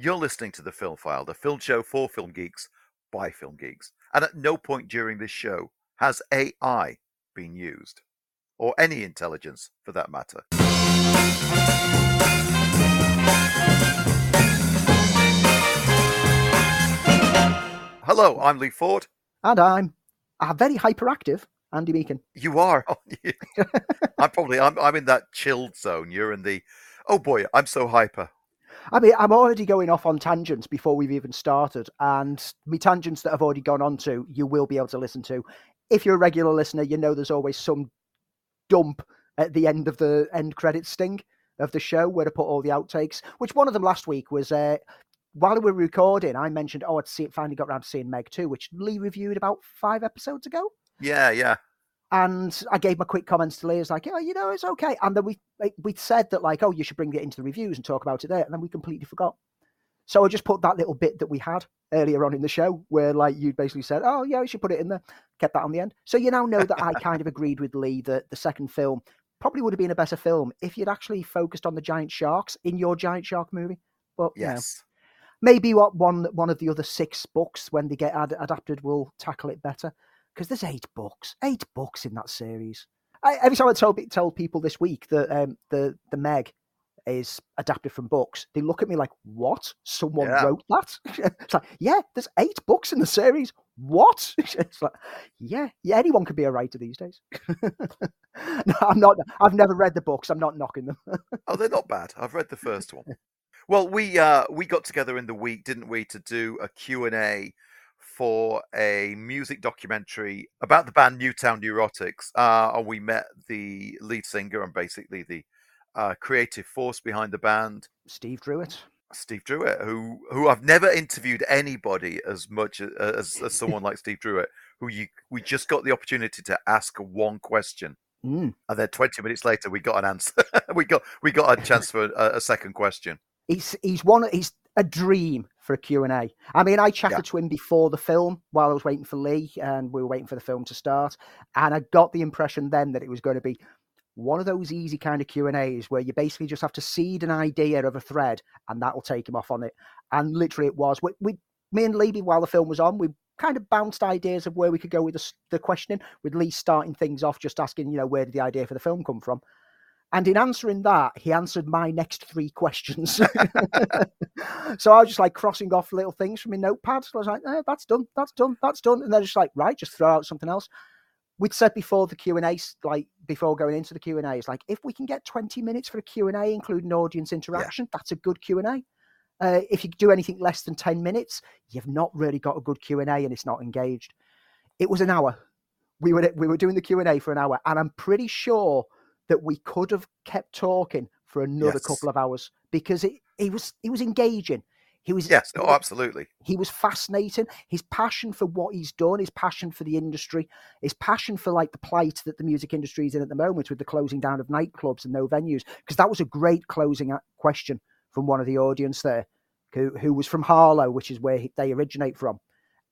You're listening to the Film File, the film show for film geeks by film geeks. And at no point during this show has AI been used, or any intelligence for that matter. Hello, I'm Lee Ford. And I'm a very hyperactive Andy Meakin. You are. I'm probably I'm I'm in that chilled zone. You're in the oh boy, I'm so hyper. I mean, I'm already going off on tangents before we've even started, and me tangents that I've already gone on to, you will be able to listen to. If you're a regular listener, you know there's always some dump at the end of the end credit sting of the show where I put all the outtakes. Which one of them last week was uh, while we were recording, I mentioned, oh, I'd see it finally got around to seeing Meg 2, which Lee reviewed about five episodes ago. Yeah, yeah. And I gave my quick comments to Lee. It's like, oh, you know, it's okay. And then we we said that like, oh, you should bring it into the reviews and talk about it there. And then we completely forgot. So I just put that little bit that we had earlier on in the show, where like you basically said, "Oh yeah, we should put it in there." Kept that on the end. So you now know that I kind of agreed with Lee that the second film probably would have been a better film if you'd actually focused on the giant sharks in your giant shark movie. But yes, maybe what one one of the other six books when they get ad- adapted will tackle it better because there's eight books, eight books in that series. I, every time I tell tell people this week that um, the the Meg is adapted from books, they look at me like, "What? Someone Yeah. wrote that?" it's like, "Yeah, there's eight books in the series. What?" it's like, "Yeah, yeah, anyone can be a writer these days." no, I'm not. I've never read the books. I'm not knocking them. Oh, they're not bad. I've read the first one. Well, we uh we got together in the week, didn't we, to do a Q&A for a music documentary about the band Newtown Neurotics. Uh and we met the lead singer and basically the uh creative force behind the band, Steve Drewett. Steve Drewett, who who I've never interviewed anybody as much a- as, as someone like Steve Drewett, who you we just got the opportunity to ask one question. Mm. And then 20 minutes later, we got an answer. we got we got a chance for a, a second question. he's he's one he's a dream for a Q&A. I mean, I chatted Yeah. to him before the film while I was waiting for Lee and we were waiting for the film to start and I got the impression then that it was going to be one of those easy kind of Q&As where you basically just have to seed an idea of a thread and that will take him off on it. And literally it was we, we me and Lee while the film was on, we kind of bounced ideas of where we could go with the, the questioning with Lee starting things off just asking, you know, where did the idea for the film come from? And in answering that, he answered my next three questions. so I was just like crossing off little things from my notepad. So I was like, eh, that's done, that's done, that's done. And they're just like, right, just throw out something else. We'd said before the Q and A, like before going into the Q and A, it's like if we can get twenty minutes for a Q and A, including audience interaction, that's a good Q and A. Uh, if you do anything less than ten minutes, you've not really got a good Q and A, and it's not engaged. It was an hour. We were we were doing the Q and A for an hour, and I'm pretty sure that we could have kept talking for another Yes. couple of hours because it, he was he was engaging. He was Yes, oh, absolutely. he was fascinating. His passion for what he's done, his passion for the industry, his passion for like the plight that the music industry is in at the moment with the closing down of nightclubs and no venues. Because that was a great closing question from one of the audience there, who who was from Harlow, which is where he, they originate from,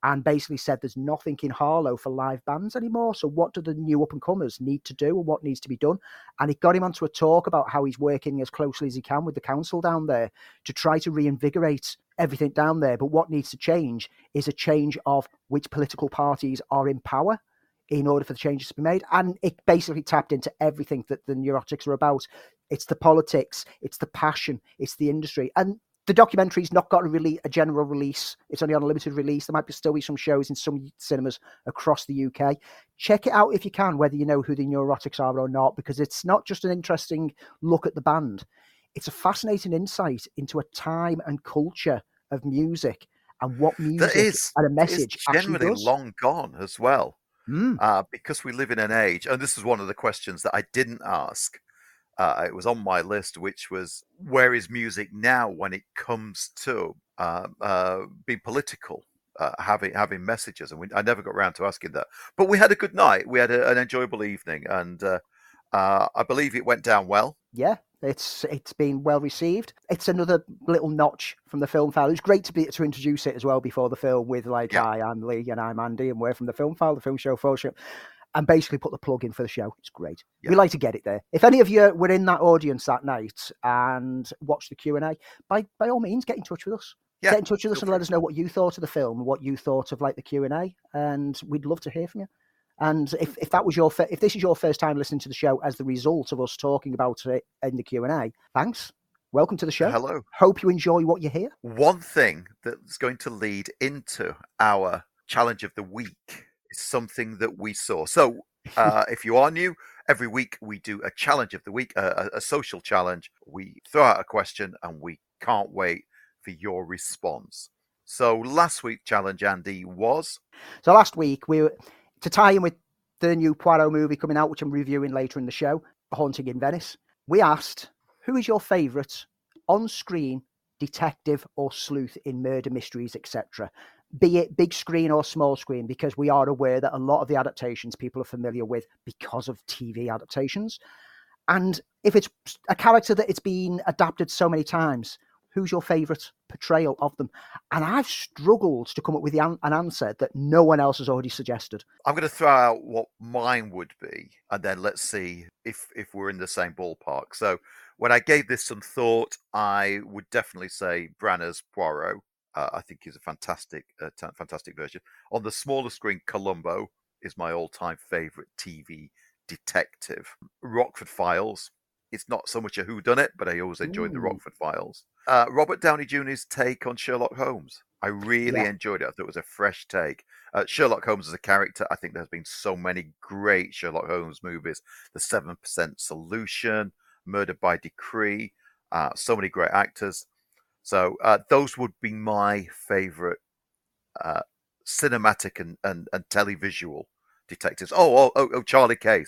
and basically said there's nothing in Harlow for live bands anymore. So what do the new up and comers need to do, and what needs to be done? And it got him onto a talk about how he's working as closely as he can with the council down there to try to reinvigorate everything down there. But what needs to change is a change of which political parties are in power in order for the changes to be made. And it basically tapped into everything that the neurotics are about. It's the politics, it's the passion, it's the industry. And the documentary's not got a really a general release. It's only on a limited release. There might be still be some shows in some cinemas across the UK. Check it out if you can, whether you know who the neurotics are or not, because it's not just an interesting look at the band it's a fascinating insight into a time and culture of music and what music That is and a message actually generally long gone as well. Mm, uh, because we live in an age, and this is one of the questions that I didn't ask. Uh, it was on my list, which was where is music now when it comes to uh, uh, being political, uh, having having messages, and we, I never got around to asking that. But we had a good night. We had a, an enjoyable evening, and uh, uh, I believe it went down well. yeah, it's it's been well received. It's another little notch from the film file. It's great to be to introduce it as well before the film with like, Yeah. "Hi, I'm Lee and I'm Andy, and we're from the film file, the film show fellowship." And basically put the plug in for the show. It's great. Yeah. We like to get it there. If any of you were in that audience that night and watched the Q and A, by by all means, get in touch with us. Yeah, get in touch with us feel and let us know what you thought of the film, what you thought of like the Q and A, and we'd love to hear from you. And if, if that was your if this is your first time listening to the show as the result of us talking about it in the Q and A, thanks. Welcome to the show. Hello. Hope you enjoy what you hear. One thing that's going to lead into our challenge of the week something that we saw. So, uh, if you are new, every week we do a challenge of the week, a, a, a social challenge. We throw out a question and we can't wait for your response. So, last week's challenge, Andy, was So last week we were to tie in with the new Poirot movie coming out, which I'm reviewing later in the show, Haunting in Venice. We asked, who is your favourite on-screen detective or sleuth in murder mysteries, etc. Be it big screen or small screen, because we are aware that a lot of the adaptations people are familiar with because of TV adaptations. And if it's a character that it's been adapted so many times, who's your favourite portrayal of them? And I've struggled to come up with an answer that no one else has already suggested. I'm going to throw out what mine would be, and then let's see if if we're in the same ballpark. So, when I gave this some thought, I would definitely say Branagh's Poirot. Uh, I think is a fantastic, uh, ta- fantastic version. On the smaller screen, Columbo is my all-time favorite TV detective. Rockford Files. It's not so much a who done it, but I always enjoyed the Rockford Files. Uh, Robert Downey Jr.'s take on Sherlock Holmes. I really Yeah. enjoyed it. I thought it was a fresh take. Uh, Sherlock Holmes as a character, I think there's been so many great Sherlock Holmes movies. The Seven Percent Solution, Murder by Decree, uh, so many great actors. So uh, those would be my favorite uh, cinematic and, and, and televisual detectives. Oh, oh, oh, oh, Charlie Cale,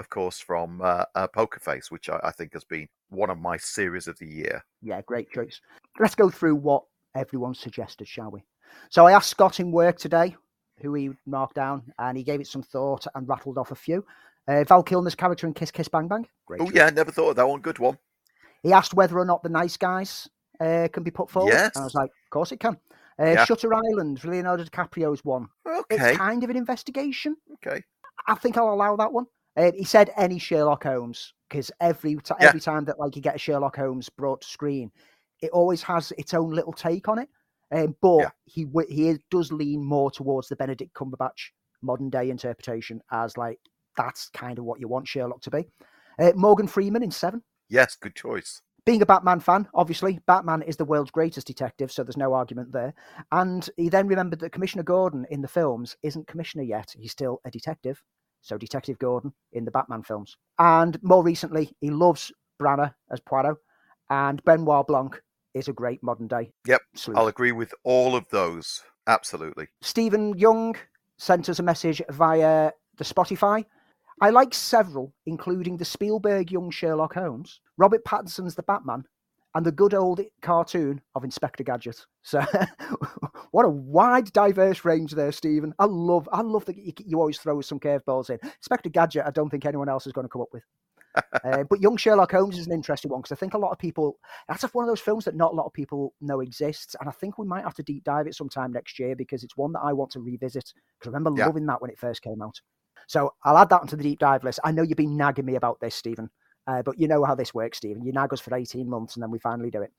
of course, from uh, uh, Poker Face, which I, I think has been one of my series of the year. Yeah, great choice. Let's go through what everyone suggested, shall we? So I asked Scott in work today who he marked down, and he gave it some thought and rattled off a few. Uh, Val Kilmer's character in Kiss Kiss Bang Bang. Great. Oh choice. yeah, never thought of that one. Good one. He asked whether or not the nice guys uh, can be put forward. Yes. And I was like, of course it can. Uh, Yeah. Shutter Island, Leonardo DiCaprio's one. Okay, It's kind of an investigation. okay. I think I'll allow that one. Uh, he said any Sherlock Holmes because every t- Yeah. every time that like you get a Sherlock Holmes brought to screen, it always has its own little take on it. Um, but Yeah. he w- he does lean more towards the Benedict Cumberbatch modern day interpretation as like that's kind of what you want Sherlock to be. Uh, Morgan Freeman in Seven. Yes, good choice. Being a Batman fan, obviously, Batman is the world's greatest detective, so there's no argument there. And he then remembered that Commissioner Gordon in the films isn't Commissioner yet. He's still a detective. So Detective Gordon in the Batman films. And more recently, he loves Branagh as Poirot. And Benoit Blanc is a great modern day Yep, sleuth. I'll agree with all of those. Absolutely. Stephen Young sent us a message via the Spotify. I like several, including the Spielberg Young Sherlock Holmes, Robert Pattinson's The Batman, and the good old cartoon of Inspector Gadget. So, what a wide, diverse range there, Stephen. I love, I love that you, you always throw some curveballs in. Inspector Gadget, I don't think anyone else is going to come up with. uh, but Young Sherlock Holmes is an interesting one because I think a lot of people. That's one of those films that not a lot of people know exists, and I think we might have to deep dive it sometime next year because it's one that I want to revisit. Because I remember Yeah. loving that when it first came out. So I'll add that onto the deep dive list. I know you've been nagging me about this, Stephen. Uh, but you know how this works, Stephen. You nag us for 18 months and then we finally do it.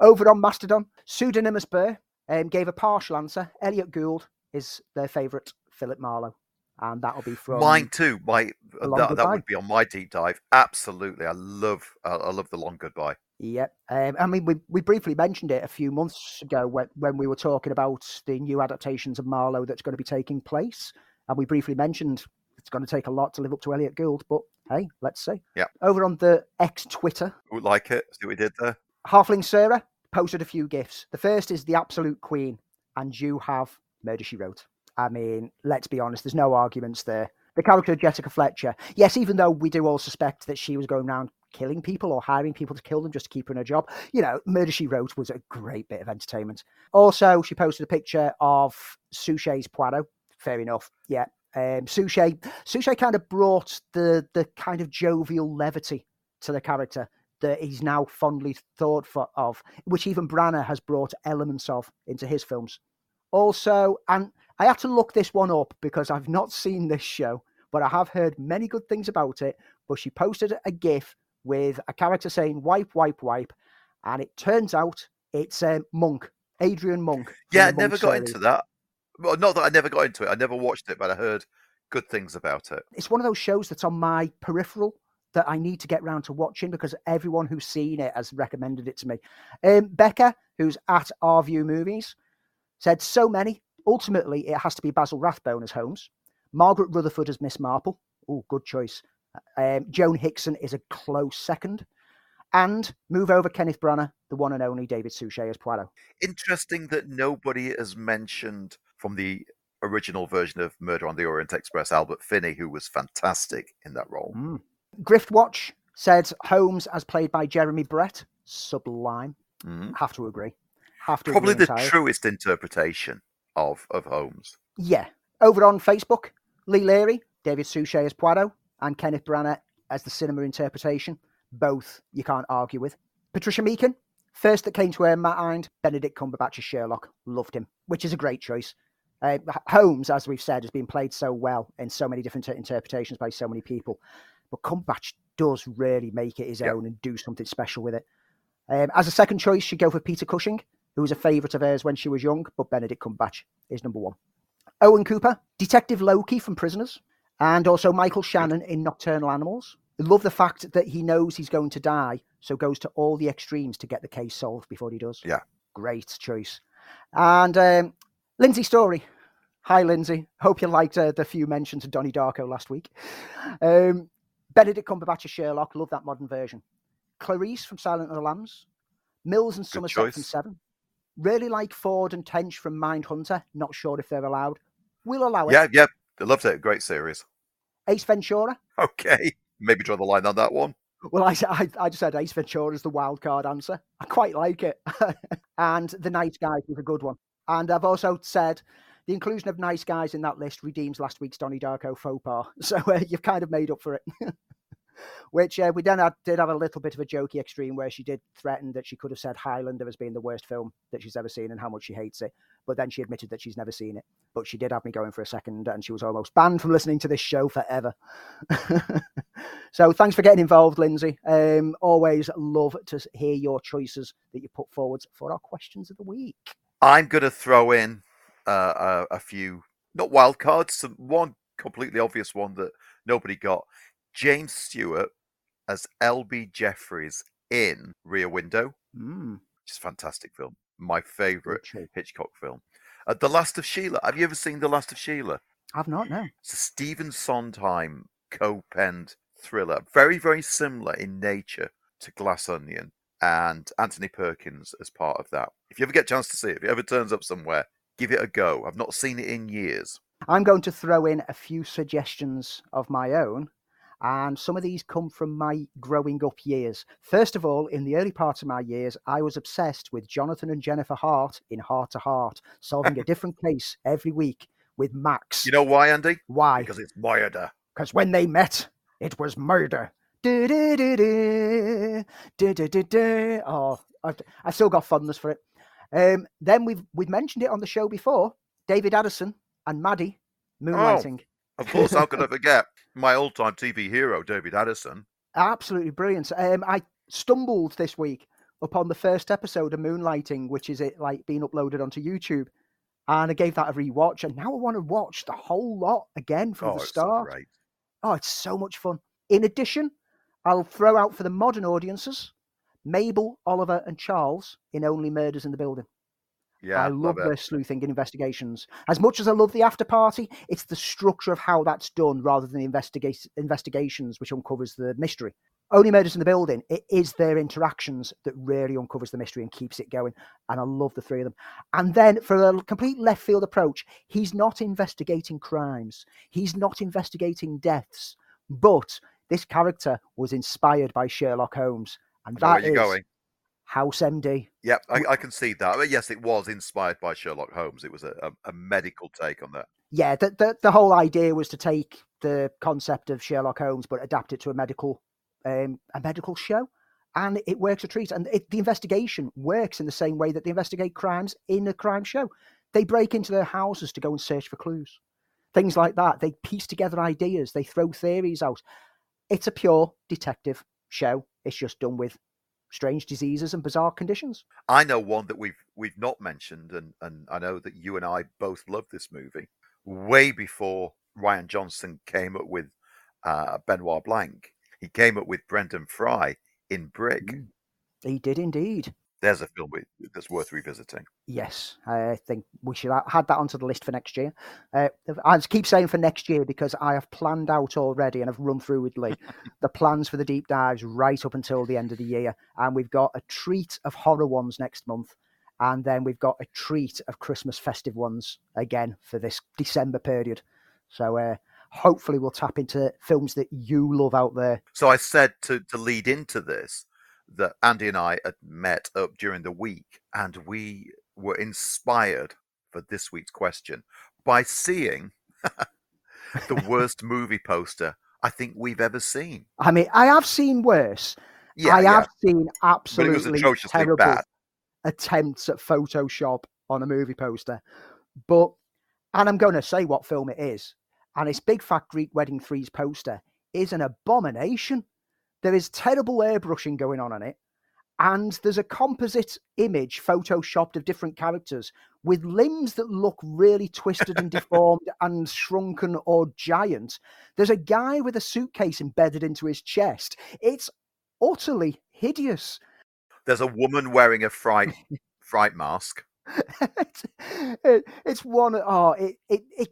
Over on Mastodon, Pseudonymous Burr um, gave a partial answer. Elliot Gould is their favourite Philip Marlowe. And that'll be from Mine too. My that, that would be on my deep dive. Absolutely, I love I, I love the long goodbye. Yep. Um, I mean, we, we briefly mentioned it a few months ago when, when we were talking about the new adaptations of Marlowe that's going to be taking place. And we briefly mentioned it's going to take a lot to live up to Elliot Gould, but hey, let's see. Yeah. Over on the X Twitter, like it. See what we did there. Halfling Sarah posted a few gifts. The first is the absolute queen, and you have Murder She Wrote. I mean, let's be honest, there's no arguments there. The character of Jessica Fletcher, yes, even though we do all suspect that she was going around killing people or hiring people to kill them just to keep her in a job, you know, Murder She Wrote was a great bit of entertainment. Also, she posted a picture of Suchet's Poirot. Fair enough, yeah. Um, Suchet, Suchet kind of brought the the kind of jovial levity to the character that he's now fondly thought for, of, which even Branagh has brought elements of into his films. Also, and I had to look this one up because I've not seen this show, but I have heard many good things about it. But she posted a GIF with a character saying "wipe, wipe, wipe," and it turns out it's um, Monk, Adrian Monk. Yeah, I never got series. into that. Well, not that I never got into it. I never watched it, but I heard good things about it. It's one of those shows that's on my peripheral that I need to get round to watching because everyone who's seen it has recommended it to me. Um, Becca, who's at Our View Movies, said so many. Ultimately, it has to be Basil Rathbone as Holmes. Margaret Rutherford as Miss Marple. Oh, good choice. Um, Joan Hickson is a close second. And move over Kenneth Branagh, the one and only David Suchet as Poirot. Interesting that nobody has mentioned from the original version of Murder on the Orient Express, Albert Finney, who was fantastic in that role. Mm. Griftwatch said Holmes, as played by Jeremy Brett, sublime. Mm. Have to agree. Have to probably the truest interpretation of of Holmes. Yeah. Over on Facebook, Lee Leary, David Suchet as Poirot, and Kenneth Branagh as the cinema interpretation. Both you can't argue with. Patricia Meakin, first that came to her mind, Benedict Cumberbatch as Sherlock. Loved him, which is a great choice. Uh, Holmes, as we've said, has been played so well in so many different interpretations by so many people. But Cumberbatch does really make it his yep. own and do something special with it. Um, as a second choice, she'd go for Peter Cushing, who was a favourite of hers when she was young, but Benedict Cumberbatch is number one. Owen Cooper, Detective Loki from Prisoners, and also Michael Shannon in Nocturnal Animals. I love the fact that he knows he's going to die, so goes to all the extremes to get the case solved before he does. Yeah. Great choice. And um, Lindsay Story. Hi, Lindsay. Hope you liked uh, the few mentions of Donnie Darko last week. Um, Benedict Cumberbatch as Sherlock. Love that modern version. Clarice from Silent of the Lambs. Mills and Good Somerset choice. from Seven. Really like Ford and Tench from Mindhunter. Not sure if they're allowed. We'll allow it. Yeah, yeah. I loved it. Great series. Ace Ventura. Okay. Maybe draw the line on that one. Well, I, I, I just said Ace Ventura is the wild card answer. I quite like it. and The Nice Guys was a good one. And I've also said the inclusion of nice guys in that list redeems last week's Donnie Darko faux pas. So uh, you've kind of made up for it. Which uh, we then had, did have a little bit of a jokey extreme where she did threaten that she could have said Highlander as being the worst film that she's ever seen and how much she hates it. But then she admitted that she's never seen it. But she did have me going for a second and she was almost banned from listening to this show forever. so thanks for getting involved, Lindsay. Um, always love to hear your choices that you put forward for our questions of the week. I'm going to throw in uh, a, a, few, not wild cards, some, one completely obvious one that nobody got. James Stewart as LB Jeffries in Rear Window. Mm. Which is a fantastic film. My favorite Hitchcock film. Uh, the Last of Sheila. Have you ever seen The Last of Sheila? I've not, no. It's a Stephen Sondheim co-penned thriller. Very, very similar in nature to Glass Onion and Anthony Perkins as part of that. If you ever get a chance to see it, if it ever turns up somewhere, give it a go. I've not seen it in years. I'm going to throw in a few suggestions of my own, and some of these come from my growing up years. First of all, in the early part of my years, I was obsessed with Jonathan and Jennifer Hart in Hart to Hart, solving a different case every week with Max. You know why, Andy? Why? Because it's murder. Because when they met, it was murder. Oh, I've, I've still got fondness for it. Um, then we've we've mentioned it on the show before. David Addison and Maddie moonlighting. Oh, of course, how could I forget my all-time TV hero, David Addison? Absolutely brilliant. Um, I stumbled this week upon the first episode of Moonlighting, which is it like being uploaded onto YouTube, and I gave that a rewatch, and now I want to watch the whole lot again from oh, the start. So oh, it's so much fun. In addition, I'll throw out for the modern audiences Mabel, Oliver, and Charles in Only Murders in the Building. Yeah, I love, love their sleuthing and investigations. As much as I love the after party, it's the structure of how that's done rather than the investiga- investigations which uncovers the mystery. Only Murders in the Building, it is their interactions that really uncovers the mystery and keeps it going. And I love the three of them. And then for a complete left field approach, he's not investigating crimes, he's not investigating deaths, but this character was inspired by Sherlock Holmes and that is going? House MD. Yep, I, I, can see that. Yes, it was inspired by Sherlock Holmes. It was a, a, a medical take on that. Yeah, the, the, the whole idea was to take the concept of Sherlock Holmes but adapt it to a medical um, a medical show, and it works a treat. And it, the investigation works in the same way that they investigate crimes in a crime show. They break into their houses to go and search for clues. things like that. They piece together ideas, they throw theories out. It's a pure detective show. It's just done with strange diseases and bizarre conditions. I know one that we've we've not mentioned, and and I know that you and I both love this movie. Way before Rian Johnson came up with uh, Benoit Blanc, he came up with Brendan Frye in Brick. Mm. He did indeed. There's a film that's worth revisiting. Yes, I think we should add that onto the list for next year. Uh, I keep saying for next year because I have planned out already and I've run through with Lee the plans for the deep dives right up until the end of the year. And we've got a treat of horror ones next month. And then we've got a treat of Christmas festive ones again for this December period. So uh, hopefully we'll tap into films that you love out there. So I said to, to lead into this that Andy and I had met up during the week, and we were inspired for this week's question by seeing the worst movie poster I think we've ever seen. I mean, I have seen worse. Yeah, I yeah. have seen absolutely terrible bad. attempts at Photoshop on a movie poster. But, and I'm going to say what film it is, and it's Big Fat Greek Wedding 3's poster is an abomination. There is terrible airbrushing going on on it. And there's a composite image photoshopped of different characters with limbs that look really twisted and deformed and shrunken or giant. There's a guy with a suitcase embedded into his chest. It's utterly hideous. There's a woman wearing a fright fright mask. it's, it, it's one oh it, it it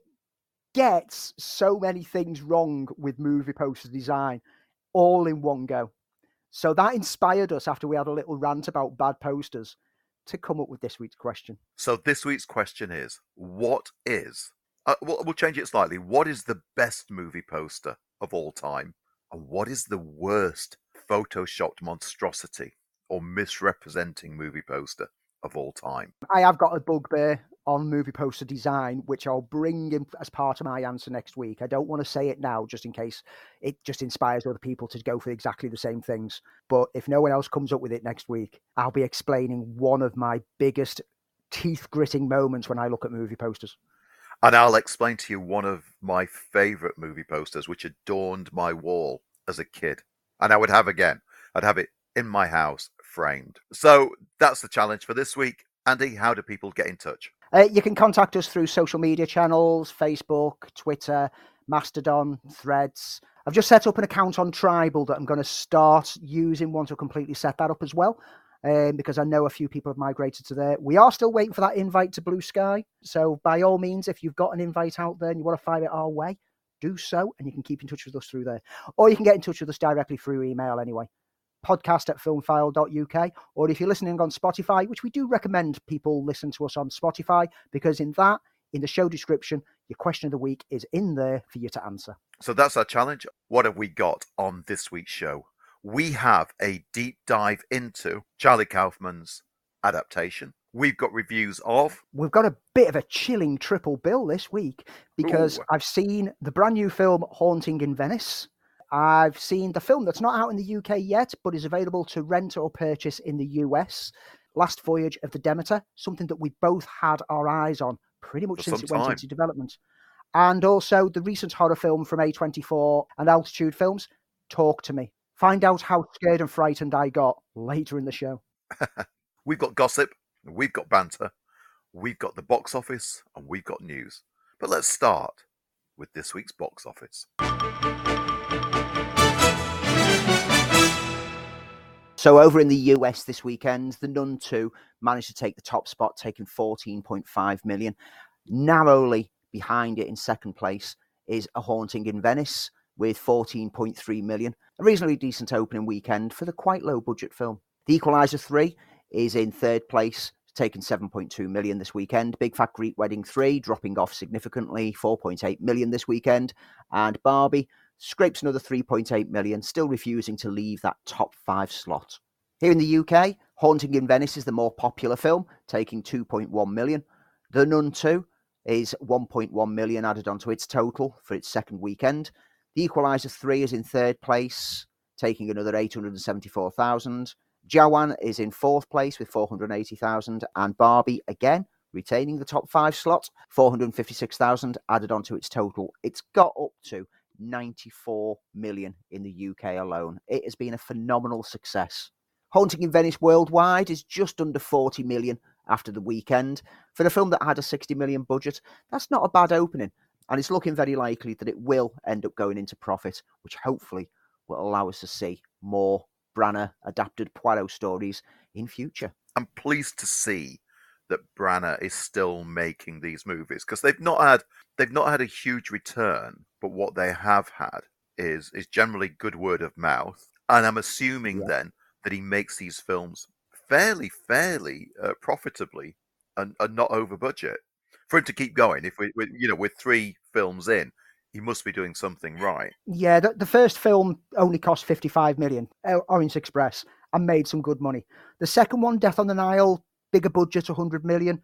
gets so many things wrong with movie poster design all in one go. So that inspired us after we had a little rant about bad posters to come up with this week's question. So this week's question is what is, uh, we'll, we'll change it slightly. What is the best movie poster of all time? And what is the worst photoshopped monstrosity or misrepresenting movie poster of all time? I have got a bugbear on movie poster design, which I'll bring in as part of my answer next week. I don't want to say it now just in case it just inspires other people to go for exactly the same things. But if no one else comes up with it next week, I'll be explaining one of my biggest teeth gritting moments when I look at movie posters. And I'll explain to you one of my favorite movie posters, which adorned my wall as a kid. And I would have again, I'd have it in my house framed. So that's the challenge for this week. Andy, how do people get in touch? Uh, you can contact us through social media channels Facebook, Twitter, Mastodon, Threads. I've just set up an account on Tribal that I'm going to start using once I've completely set that up as well. Um, because I know a few people have migrated to there. We are still waiting for that invite to Blue Sky. So, by all means, if you've got an invite out there and you want to fire it our way, do so, and you can keep in touch with us through there. Or you can get in touch with us directly through email anyway podcast at filmfile.uk, or if you're listening on Spotify, which we do recommend people listen to us on Spotify, because in that, in the show description, your question of the week is in there for you to answer. So that's our challenge. What have we got on this week's show? We have a deep dive into Charlie Kaufman's adaptation. We've got reviews of. We've got a bit of a chilling triple bill this week because Ooh. I've seen the brand new film Haunting in Venice, I've seen the film that's not out in the UK yet, but is available to rent or purchase in the US. Last Voyage of the Demeter, something that we both had our eyes on pretty much For since it went into development. And also the recent horror film from A24 and Altitude Films, Talk to Me. Find out how scared and frightened I got later in the show. we've got gossip, we've got banter, we've got the box office, and we've got news. But let's start with this week's box office. So over in the US this weekend, The Nun 2 managed to take the top spot, taking 14.5 million. Narrowly behind it in second place is A Haunting in Venice with 14.3 million. A reasonably decent opening weekend for the quite low budget film. The Equalizer 3 is in third place, taking 7.2 million this weekend. Big Fat Greek Wedding 3 dropping off significantly, 4.8 million this weekend. And Barbie scrapes another 3.8 million, still refusing to leave that top five slot. Here in the UK, Haunting in Venice is the more popular film, taking 2.1 million. The Nun 2 is 1.1 million added onto its total for its second weekend. The Equalizer 3 is in third place, taking another 874,000. Jawan is in fourth place with 480,000, and Barbie again retaining the top five slot. 456,000 added onto its total. It's got up to 94 million in the UK alone. It has been a phenomenal success. Haunting in Venice worldwide is just under 40 million after the weekend. For a film that had a 60 million budget, that's not a bad opening. And it's looking very likely that it will end up going into profit, which hopefully will allow us to see more Branagh adapted Poirot stories in future. I'm pleased to see that Branagh is still making these movies because they've not had they've not had a huge return, but what they have had is is generally good word of mouth. And I'm assuming yeah. then that he makes these films fairly, fairly uh, profitably and, and, not over budget for him to keep going. If we, we, you know, with three films in, he must be doing something right. Yeah, the, the first film only cost 55 million, Orient Express, and made some good money. The second one, Death on the Nile, bigger budget, 100 million.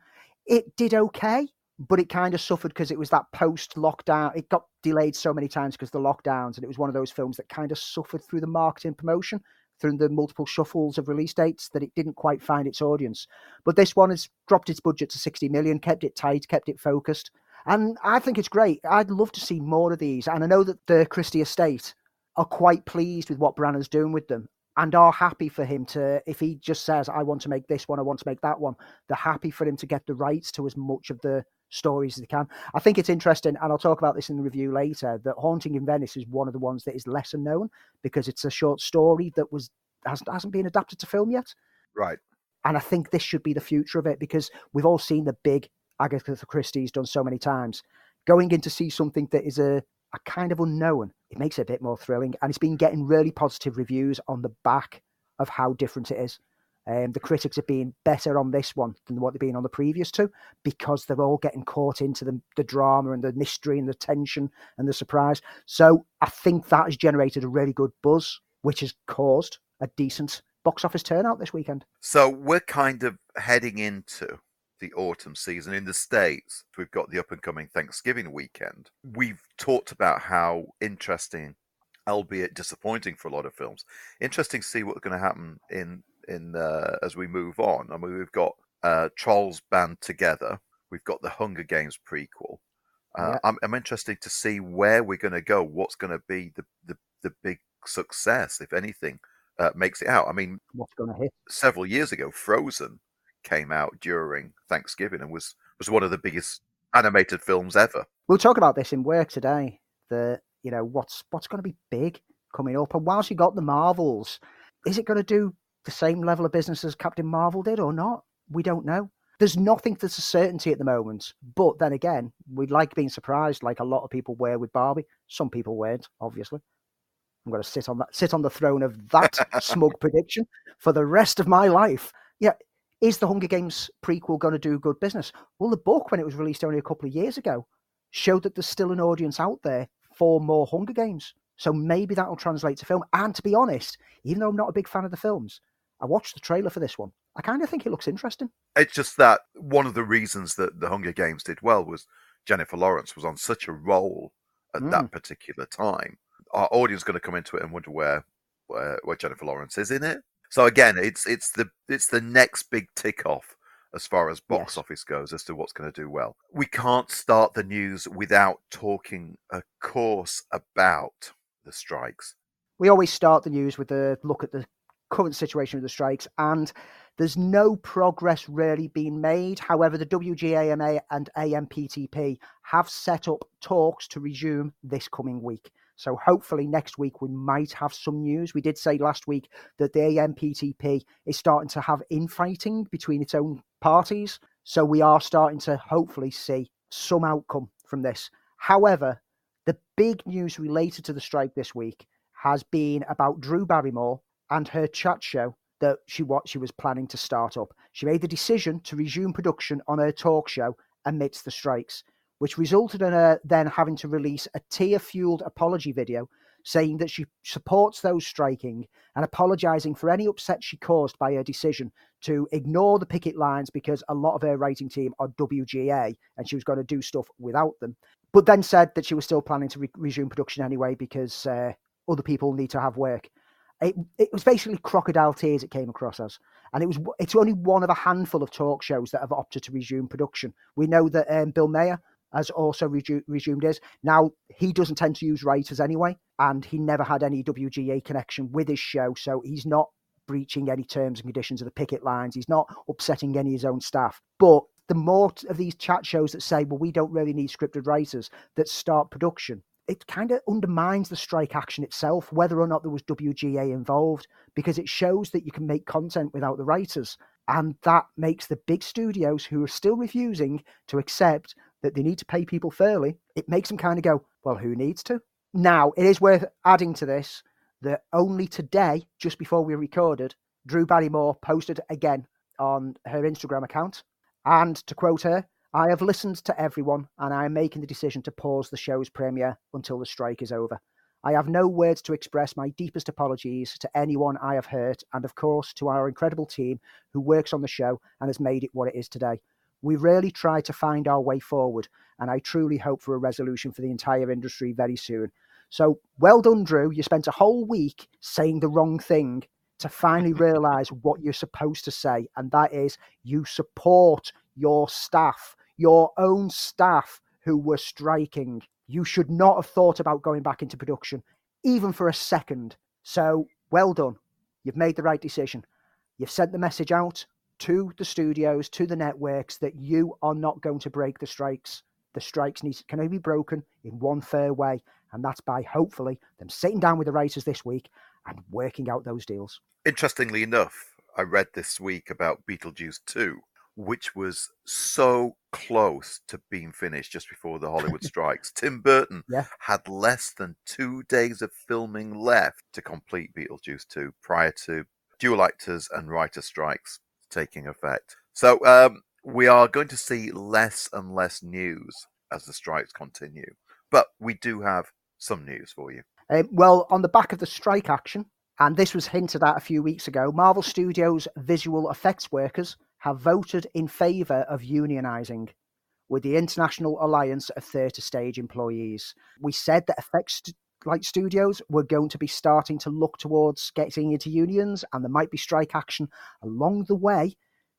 It did okay, but it kind of suffered because it was that post lockdown. It got delayed so many times because the lockdowns, and it was one of those films that kind of suffered through the marketing promotion through the multiple shuffles of release dates that it didn't quite find its audience. But this one has dropped its budget to 60 million, kept it tight, kept it focused. And I think it's great. I'd love to see more of these. And I know that the Christie estate are quite pleased with what Branagh's doing with them and are happy for him to, if he just says, I want to make this one, I want to make that one, they're happy for him to get the rights to as much of the stories as they can. I think it's interesting, and I'll talk about this in the review later, that Haunting in Venice is one of the ones that is lesser known because it's a short story that was hasn't, hasn't been adapted to film yet. Right. And I think this should be the future of it because we've all seen the big Agatha Christie's done so many times. Going in to see something that is a, a kind of unknown, it makes it a bit more thrilling. And it's been getting really positive reviews on the back of how different it is. Um, the critics have been better on this one than what they've been on the previous two because they're all getting caught into the, the drama and the mystery and the tension and the surprise. So I think that has generated a really good buzz, which has caused a decent box office turnout this weekend. So we're kind of heading into the autumn season in the States. We've got the up and coming Thanksgiving weekend. We've talked about how interesting, albeit disappointing for a lot of films, interesting to see what's going to happen in in uh, as we move on. I mean, we've got uh, Trolls band together. We've got the Hunger Games prequel. Uh, yeah. I'm, I'm interested to see where we're going to go. What's going to be the, the the big success, if anything, uh, makes it out. I mean, what's going to hit? Several years ago, Frozen came out during Thanksgiving and was was one of the biggest animated films ever. We'll talk about this in work today. The you know what's what's going to be big coming up, and whilst you got the Marvels, is it going to do the same level of business as Captain Marvel did or not? We don't know. There's nothing that's a certainty at the moment. But then again, we'd like being surprised, like a lot of people were with Barbie. Some people weren't, obviously. I'm going to sit on that, sit on the throne of that smug prediction for the rest of my life. Yeah, is the Hunger Games prequel going to do good business? Well, the book, when it was released only a couple of years ago, showed that there's still an audience out there for more Hunger Games. So maybe that'll translate to film. And to be honest, even though I'm not a big fan of the films, I watched the trailer for this one. I kind of think it looks interesting. It's just that one of the reasons that the Hunger Games did well was Jennifer Lawrence was on such a roll at mm. that particular time. Our audience going to come into it and wonder where, where where Jennifer Lawrence is in it. So again, it's it's the it's the next big tick off as far as box yes. office goes as to what's going to do well. We can't start the news without talking, of course, about the strikes. We always start the news with a look at the current situation with the strikes, and there's no progress really being made. However, the WGAMA and AMPTP have set up talks to resume this coming week. So hopefully next week we might have some news. We did say last week that the AMPTP is starting to have infighting between its own parties. So we are starting to hopefully see some outcome from this. However, the big news related to the strike this week has been about Drew Barrymore and her chat show that she what she was planning to start up. She made the decision to resume production on her talk show amidst the strikes which resulted in her then having to release a tear fueled apology video saying that she supports those striking and apologizing for any upset she caused by her decision to ignore the picket lines because a lot of her writing team are WGA and she was going to do stuff without them. But then said that she was still planning to re- resume production anyway because uh, other people need to have work. It, it was basically crocodile tears it came across as. And it was it's only one of a handful of talk shows that have opted to resume production. We know that um, Bill Maher has also reju- resumed his. Now he doesn't tend to use writers anyway, and he never had any WGA connection with his show, so he's not breaching any terms and conditions of the picket lines. He's not upsetting any of his own staff. But the more of these chat shows that say, well, we don't really need scripted writers that start production, it kind of undermines the strike action itself, whether or not there was WGA involved, because it shows that you can make content without the writers. And that makes the big studios who are still refusing to accept that they need to pay people fairly, it makes them kind of go, well, who needs to? Now, it is worth adding to this that only today, just before we recorded, Drew Barrymore posted again on her Instagram account. And to quote her, I have listened to everyone and I am making the decision to pause the show's premiere until the strike is over. I have no words to express my deepest apologies to anyone I have hurt, and of course to our incredible team who works on the show and has made it what it is today. We really try to find our way forward, and I truly hope for a resolution for the entire industry very soon. So well done, Drew. You spent a whole week saying the wrong thing to finally realize what you're supposed to say, and that is you support your staff your own staff who were striking. You should not have thought about going back into production, even for a second. So, well done. You've made the right decision. You've sent the message out to the studios, to the networks, that you are not going to break the strikes. The strikes need, can only be broken in one fair way, and that's by hopefully them sitting down with the writers this week and working out those deals. Interestingly enough, I read this week about Beetlejuice 2 which was so close to being finished just before the Hollywood strikes. Tim Burton yeah. had less than two days of filming left to complete Beetlejuice 2 prior to dual actors and writer strikes taking effect. So um, we are going to see less and less news as the strikes continue. But we do have some news for you. Uh, well, on the back of the strike action, and this was hinted at a few weeks ago, Marvel Studios visual effects workers have voted in favour of unionising with the International Alliance of Theatre Stage Employees. We said that effects like studios were going to be starting to look towards getting into unions, and there might be strike action along the way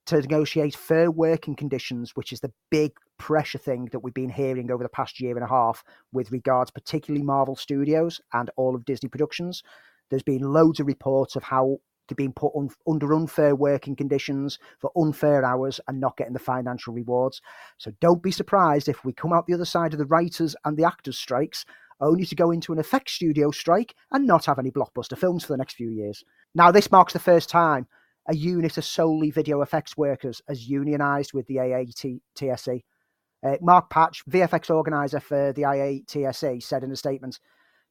to negotiate fair working conditions, which is the big pressure thing that we've been hearing over the past year and a half with regards particularly Marvel Studios and all of Disney Productions. There's been loads of reports of how to being put un- under unfair working conditions for unfair hours and not getting the financial rewards. So don't be surprised if we come out the other side of the writers and the actors strikes only to go into an effects studio strike and not have any blockbuster films for the next few years. Now, this marks the first time a unit of solely video effects workers has unionised with the IATSE. Uh, Mark Patch, VFX organiser for the IATSE, said in a statement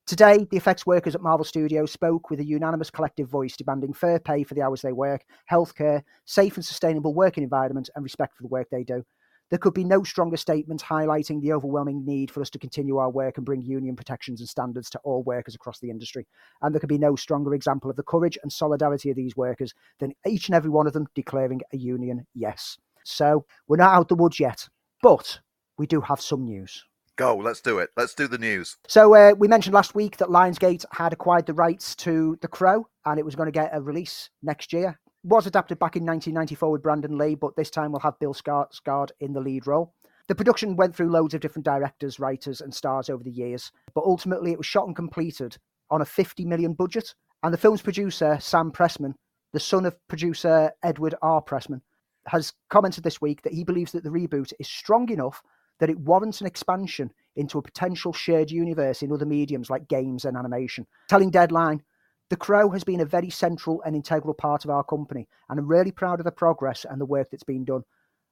Today, the effects workers at Marvel Studios spoke with a unanimous collective voice demanding fair pay for the hours they work, healthcare, safe and sustainable working environment, and respect for the work they do. There could be no stronger statement highlighting the overwhelming need for us to continue our work and bring union protections and standards to all workers across the industry. And there could be no stronger example of the courage and solidarity of these workers than each and every one of them declaring a union yes. So we're not out of the woods yet, but we do have some news. Go, let's do it. Let's do the news. So uh, we mentioned last week that Lionsgate had acquired the rights to The Crow, and it was going to get a release next year. Was adapted back in 1994 with Brandon Lee, but this time we'll have Bill Skarsgård in the lead role. The production went through loads of different directors, writers, and stars over the years, but ultimately it was shot and completed on a 50 million budget. And the film's producer, Sam Pressman, the son of producer Edward R. Pressman, has commented this week that he believes that the reboot is strong enough that it warrants an expansion into a potential shared universe in other mediums like games and animation. Telling Deadline, The Crow has been a very central and integral part of our company, and I'm really proud of the progress and the work that's been done.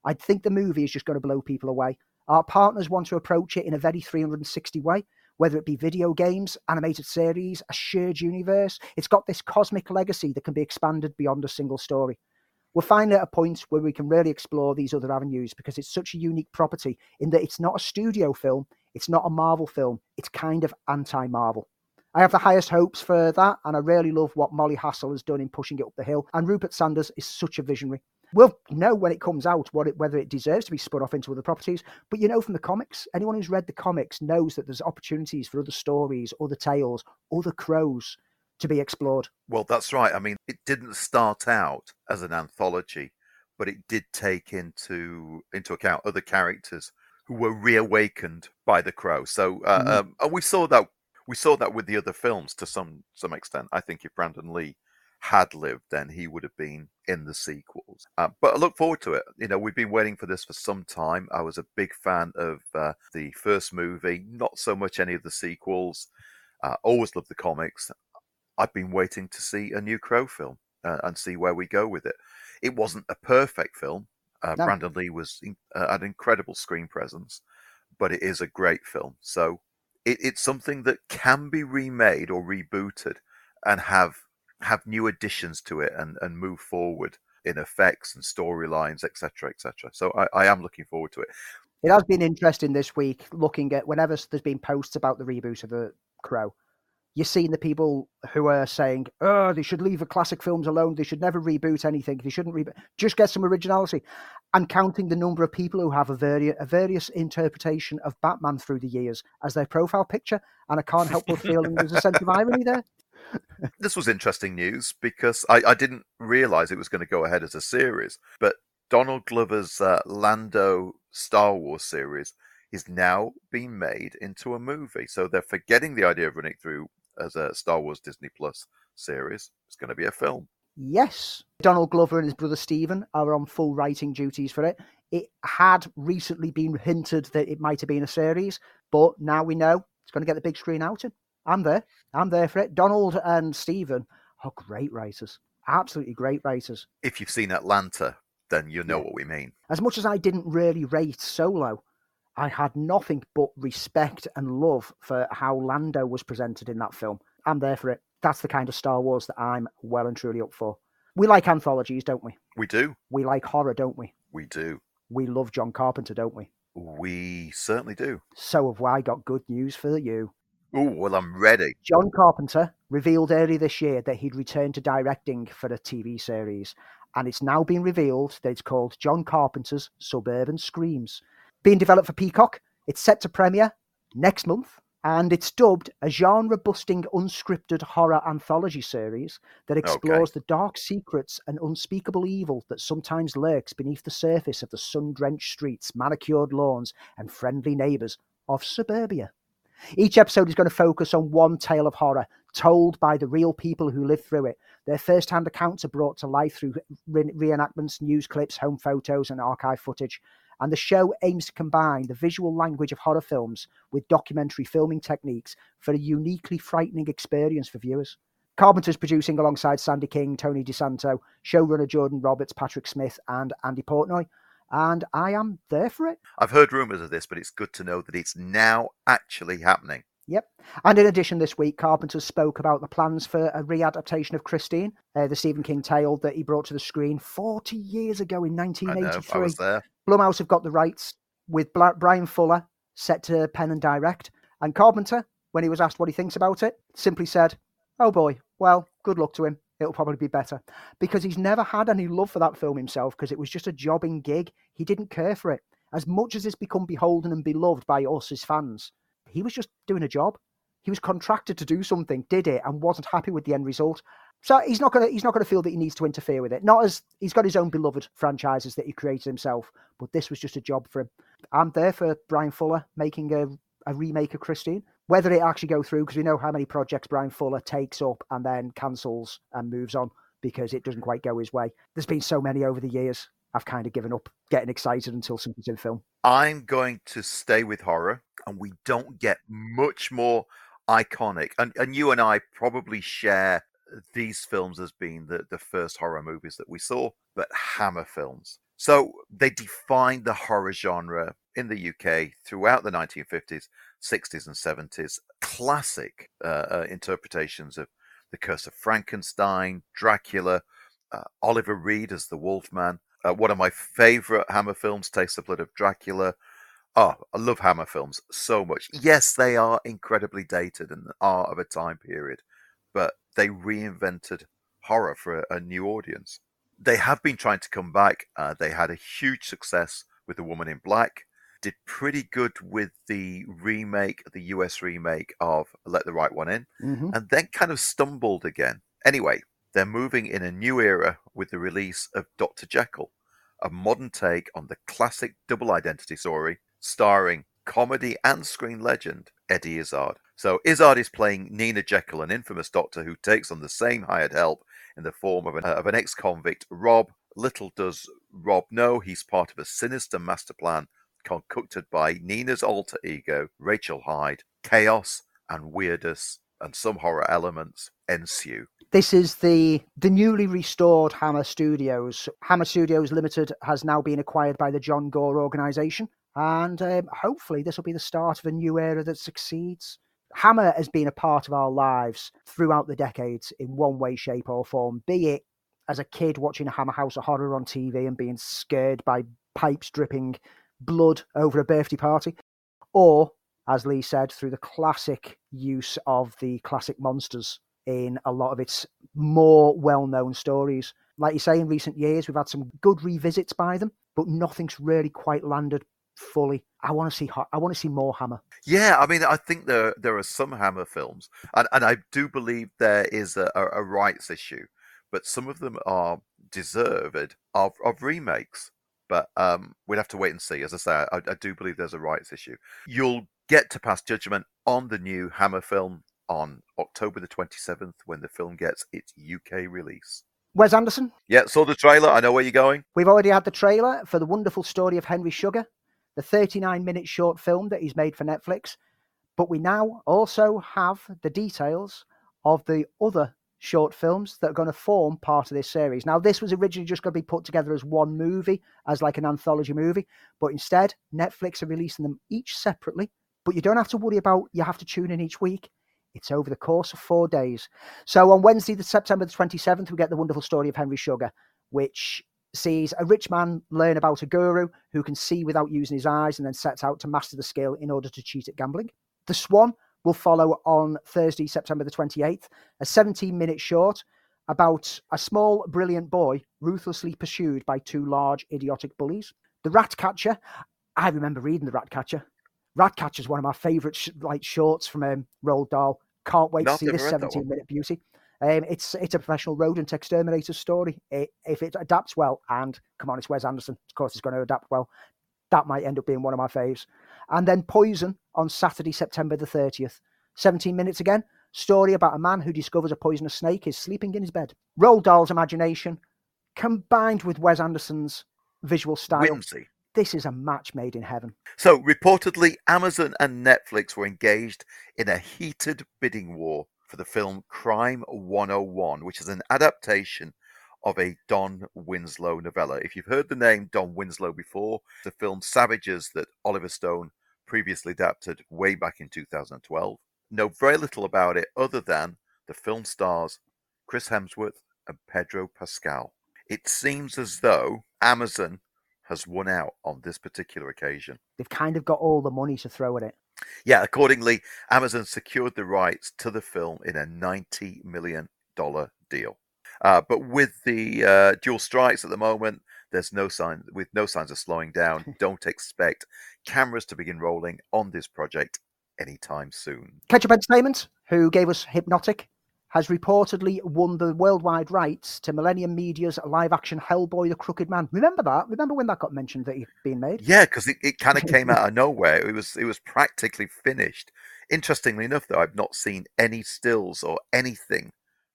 I think the movie is just going to blow people away. Our partners want to approach it in a very 360 way, whether it be video games, animated series, a shared universe. It's got this cosmic legacy that can be expanded beyond a single story we're finally at a point where we can really explore these other avenues because it's such a unique property in that it's not a studio film, it's not a Marvel film, it's kind of anti Marvel. I have the highest hopes for that, and I really love what Molly Hassell has done in pushing it up the hill. And Rupert Sanders is such a visionary. We'll know when it comes out it, whether it deserves to be spun off into other properties. But you know from the comics, anyone who's read the comics knows that there's opportunities for other stories, other tales, other crows to be explored. Well, that's right. I mean, it didn't start out as an anthology, but it did take into into account other characters who were reawakened by the crow. So, uh, mm-hmm. um, and we saw that we saw that with the other films to some some extent. I think if Brandon Lee had lived, then he would have been in the sequels. Uh, but I look forward to it. You know, we've been waiting for this for some time. I was a big fan of uh, the first movie, not so much any of the sequels. Uh, always loved the comics. I've been waiting to see a new Crow film uh, and see where we go with it. It wasn't a perfect film. Uh, no. Brandon Lee was in, uh, an incredible screen presence, but it is a great film. So it, it's something that can be remade or rebooted and have have new additions to it and, and move forward in effects and storylines, etc., etc. So I, I am looking forward to it. It has been interesting this week looking at whenever there's been posts about the reboot of the Crow. You're seeing the people who are saying, "Oh, they should leave the classic films alone. They should never reboot anything. They shouldn't reboot. Just get some originality." And counting the number of people who have a, vari- a various interpretation of Batman through the years as their profile picture, and I can't help but feeling there's a sense of irony there this was interesting news because I, I didn't realize it was going to go ahead as a series. But Donald Glover's uh, Lando Star Wars series is now being made into a movie. So they're forgetting the idea of running through as a Star Wars Disney Plus series. It's going to be a film. Yes. Donald Glover and his brother Stephen are on full writing duties for it. It had recently been hinted that it might have been a series, but now we know it's going to get the big screen out. I'm there. I'm there for it. Donald and Stephen are great writers. Absolutely great writers. If you've seen Atlanta, then you know yeah. what we mean. As much as I didn't really rate Solo, I had nothing but respect and love for how Lando was presented in that film. I'm there for it. That's the kind of Star Wars that I'm well and truly up for. We like anthologies, don't we? We do. We like horror, don't we? We do. We love John Carpenter, don't we? We certainly do. So have I got good news for you. Oh, well, I'm ready. John Carpenter revealed earlier this year that he'd returned to directing for a TV series, and it's now been revealed that it's called John Carpenter's Suburban Screams. Being developed for Peacock, it's set to premiere next month, and it's dubbed a genre busting unscripted horror anthology series that explores okay. the dark secrets and unspeakable evil that sometimes lurks beneath the surface of the sun drenched streets, manicured lawns, and friendly neighbours of suburbia. Each episode is going to focus on one tale of horror told by the real people who lived through it. Their first hand accounts are brought to life through re- reenactments, news clips, home photos, and archive footage. And the show aims to combine the visual language of horror films with documentary filming techniques for a uniquely frightening experience for viewers. Carpenter's producing alongside Sandy King, Tony DeSanto, showrunner Jordan Roberts, Patrick Smith, and Andy Portnoy and I am there for it. I've heard rumours of this, but it's good to know that it's now actually happening. Yep. And in addition, this week, Carpenter spoke about the plans for a readaptation of Christine, uh, the Stephen King tale that he brought to the screen 40 years ago in 1983. I, know, I was there. Blumhouse have got the rights with Bryan Fuller set to pen and direct. And Carpenter, when he was asked what he thinks about it, simply said, Oh boy, well, good luck to him it'll probably be better because he's never had any love for that film himself because it was just a jobbing gig. He didn't care for it. As much as it's become beholden and beloved by us, his fans, he was just doing a job. He was contracted to do something, did it, and wasn't happy with the end result. So he's not gonna he's not gonna feel that he needs to interfere with it. Not as he's got his own beloved franchises that he created himself, but this was just a job for him. I'm there for Bryan Fuller making a, a remake of Christine whether it actually go through because we know how many projects Bryan Fuller takes up and then cancels and moves on because it doesn't quite go his way. There's been so many over the years. I've kind of given up getting excited until something's in film. I'm going to stay with horror, and we don't get much more iconic. And, and you and I probably share these films as being the, the first horror movies that we saw, but Hammer films. So they defined the horror genre in the UK throughout the 1950s 60s and 70s, classic uh, uh, interpretations of The Curse of Frankenstein, Dracula, uh, Oliver Reed as the Wolfman. Uh, one of my favorite Hammer films, Taste the Blood of Dracula. Oh, I love Hammer films so much. Yes, they are incredibly dated and are of a time period, but they reinvented horror for a, a new audience. They have been trying to come back. Uh, they had a huge success with The Woman in Black did pretty good with the remake, the US remake of Let the Right One In, Mhm. and then kind of stumbled again. Anyway, they're moving in a new era with the release of Dr. Jekyll, a modern take on the classic double identity story starring comedy and screen legend Eddie Izzard. So Izzard is playing Nina Jekyll, an infamous doctor who takes on the same hired help in the form of an, of an ex-convict, Rob. Little does Rob know he's part of a sinister master plan concocted by Nina's alter ego, Rachel Hyde. Chaos and weirdness and some horror elements ensue. This is the the newly restored Hammer Studios. Hammer Studios Limited has now been acquired by the John Gore organization, and um, hopefully this will be the start of a new era that succeeds. Hammer has been a part of our lives throughout the decades in one way, shape, or form. Be it as a kid watching a Hammer House of Horror on TV and being scared by pipes dripping blood over a birthday party, or as Lee said, through the classic use of the classic monsters in a lot of its more well known stories. Like you say, in recent years, we've had some good revisits by them, but nothing's really quite landed fully. I want to see I want to see more Hammer. Yeah, I mean, I think there there are some Hammer films, and, and I do believe there is a, a, rights issue, but some of them are deserved of, of remakes. But um, we'd have to wait and see. As I say, I, I do believe there's a rights issue. You'll get to pass judgment on the new Hammer film on October the 27th when the film gets its UK release. Wes Anderson, Yeah, saw the trailer. I know where you're going. we've already had the trailer for the wonderful story of Henry Sugar, the 39 minute short film that he's made for Netflix. But we now also have the details of the other short films that are going to form part of this series. Now, this was originally just going to be put together as one movie, as like an anthology movie, but instead, Netflix are releasing them each separately. But you don't have to worry about you have to tune in each week. It's over the course of four days. So on Wednesday, the September the 27th, we get the wonderful story of Henry Sugar, which sees a rich man learn about a guru who can see without using his eyes and then sets out to master the skill in order to cheat at gambling. The Swan will follow on Thursday, September the 28th, a 17 minute short about a small, brilliant boy ruthlessly pursued by two large, idiotic bullies. The Ratcatcher, I remember reading The Ratcatcher. Ratcatcher is one of my favourite sh- like shorts from um, Roald Dahl. Can't wait No, to see this 17 minute beauty. Um, it's it's a professional rodent exterminator story. It, if it adapts well, and come on, it's Wes Anderson. Of course, it's going to adapt well. That might end up being one of my faves. And then Poison on Saturday, September the 30th. 17 minutes again. Story about a man who discovers a poisonous snake is sleeping in his bed. Roald Dahl's imagination combined with Wes Anderson's visual style. Whimsy. This is a match made in heaven. So, reportedly, Amazon and Netflix were engaged in a heated bidding war for the film Crime 101, which is an adaptation of a Don Winslow novella. If you've heard the name Don Winslow before, the film Savages that Oliver Stone previously adapted way back in 2012, know very little about it other than the film stars Chris Hemsworth and Pedro Pascal. It seems as though Amazon has won out on this particular occasion. They've kind of got all the money to throw at it. Yeah, accordingly, Amazon secured the rights to the film in a $90 million deal. Uh, but with the uh, dual strikes at the moment, there's no sign, with no signs of slowing down. Don't expect cameras to begin rolling on this project anytime soon. Ketchup Entertainment, who gave us Hypnotic, has reportedly won the worldwide rights to Millennium Media's live action Hellboy the Crooked Man. Remember that? Remember when that got mentioned that he'd been made? Yeah, because it, it kind of came out of nowhere. It was it was practically finished. Interestingly enough, though, I've not seen any stills or anything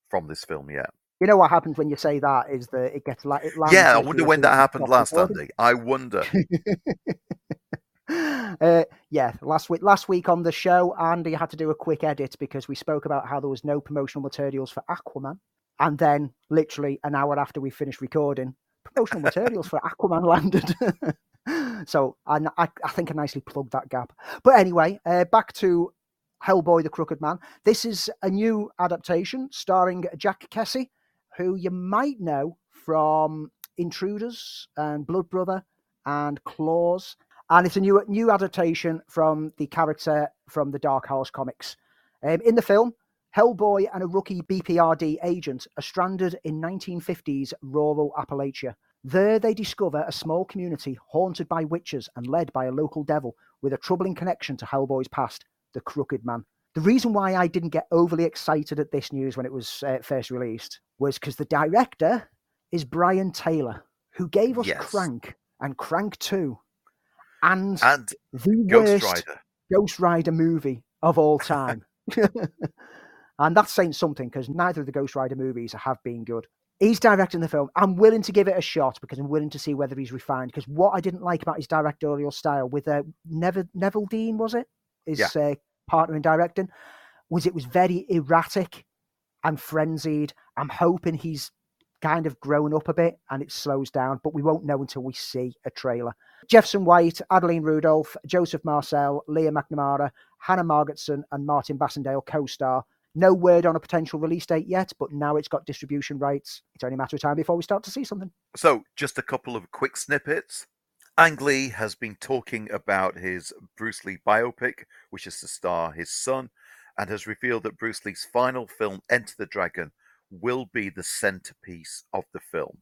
from this film yet. You know what happens when you say that is that it gets like it lands. Yeah, I wonder when that happened last. Andy. I wonder. uh, yeah, last week last week on the show, Andy had to do a quick edit because we spoke about how there was no promotional materials for Aquaman, and then literally an hour after we finished recording, promotional materials for Aquaman landed. so I, I, I think I nicely plugged that gap. But anyway, uh, back to Hellboy the Crooked Man. This is a new adaptation starring Jack Kesy, who you might know from Intruders and Blood Brother and Claws. And it's a new new adaptation from the character from the Dark Horse comics. Um, in the film, Hellboy and a rookie BPRD agent are stranded in 1950s rural Appalachia. There they discover a small community haunted by witches and led by a local devil with a troubling connection to Hellboy's past, the Crooked Man. The reason why I didn't get overly excited at this news when it was uh, first released was because the director is Brian Taylor, who gave us Yes. Crank and Crank 2 and, And the Ghost worst Rider. Ghost Rider movie of all time. and that's saying something because neither of the Ghost Rider movies have been good. He's directing the film. I'm willing to give it a shot because I'm willing to see whether he's refined. Because what I didn't like about his directorial style with uh, Neville, Neveldine, was it? His Yeah. uh, partner in directing, was it was very erratic and frenzied. I'm hoping he's kind of grown up a bit and it slows down, but we won't know until we see a trailer. Jefferson White, Adeline Rudolph, Joseph Marcell, Leah McNamara, Hannah Margetson, and Martin Bassindale co star. No word on a potential release date yet, but now it's got distribution rights. It's only a matter of time before we start to see something. So, just a couple of quick snippets. Ang Lee has been talking about his Bruce Lee biopic, which is to star his son, and has revealed that Bruce Lee's final film, Enter the Dragon, will be the centerpiece of the film.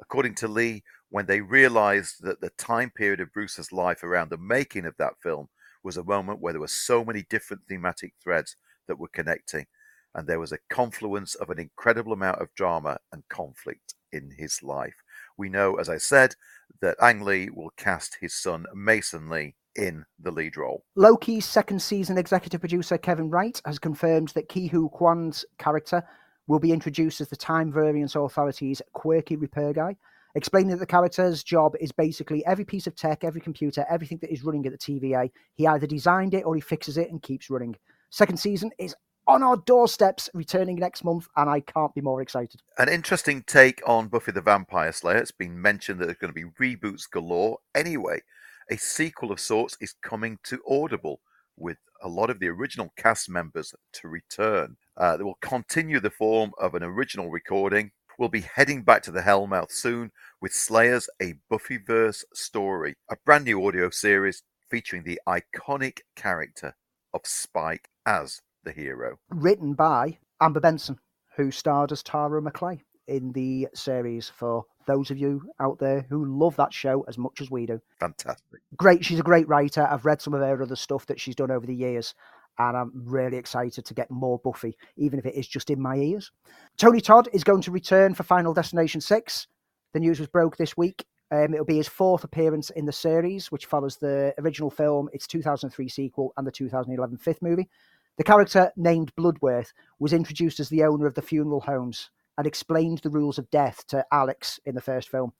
According to Lee, when they realized that the time period of Bruce's life around the making of that film was a moment where there were so many different thematic threads that were connecting, and there was a confluence of an incredible amount of drama and conflict in his life. We know, as I said, that Ang Lee will cast his son Mason Lee in the lead role. Loki's second season executive producer Kevin Wright has confirmed that Ke Huy Quan's character will be introduced as the Time Variance Authority's quirky repair guy, explaining that the character's job is basically every piece of tech, every computer, everything that is running at the TVA. He either designed it or he fixes it and keeps running. Second season is on our doorsteps, returning next month, and I can't be more excited. An interesting take on Buffy the Vampire Slayer. It's been mentioned that there's going to be reboots galore. Anyway, a sequel of sorts is coming to Audible with a lot of the original cast members to return. Uh, they will continue the form of an original recording. We'll be heading back to the Hellmouth soon with Slayers A Buffyverse Story, a brand new audio series featuring the iconic character of Spike as the hero. Written by Amber Benson, who starred as Tara Maclay in the series. For those of you out there who love that show as much as we do, Fantastic. great. She's a great writer. I've read some of her other stuff that she's done over the years, and I'm really excited to get more Buffy, even if it is just in my ears. Tony Todd is going to return for Final Destination 6. The news was broke this week. Um, it'll be his fourth appearance in the series, which follows the original film, its 2003 sequel, and the 2011 fifth movie. The character named Bloodworth was introduced as the owner of the funeral homes and explained the rules of death to Alex in the first film.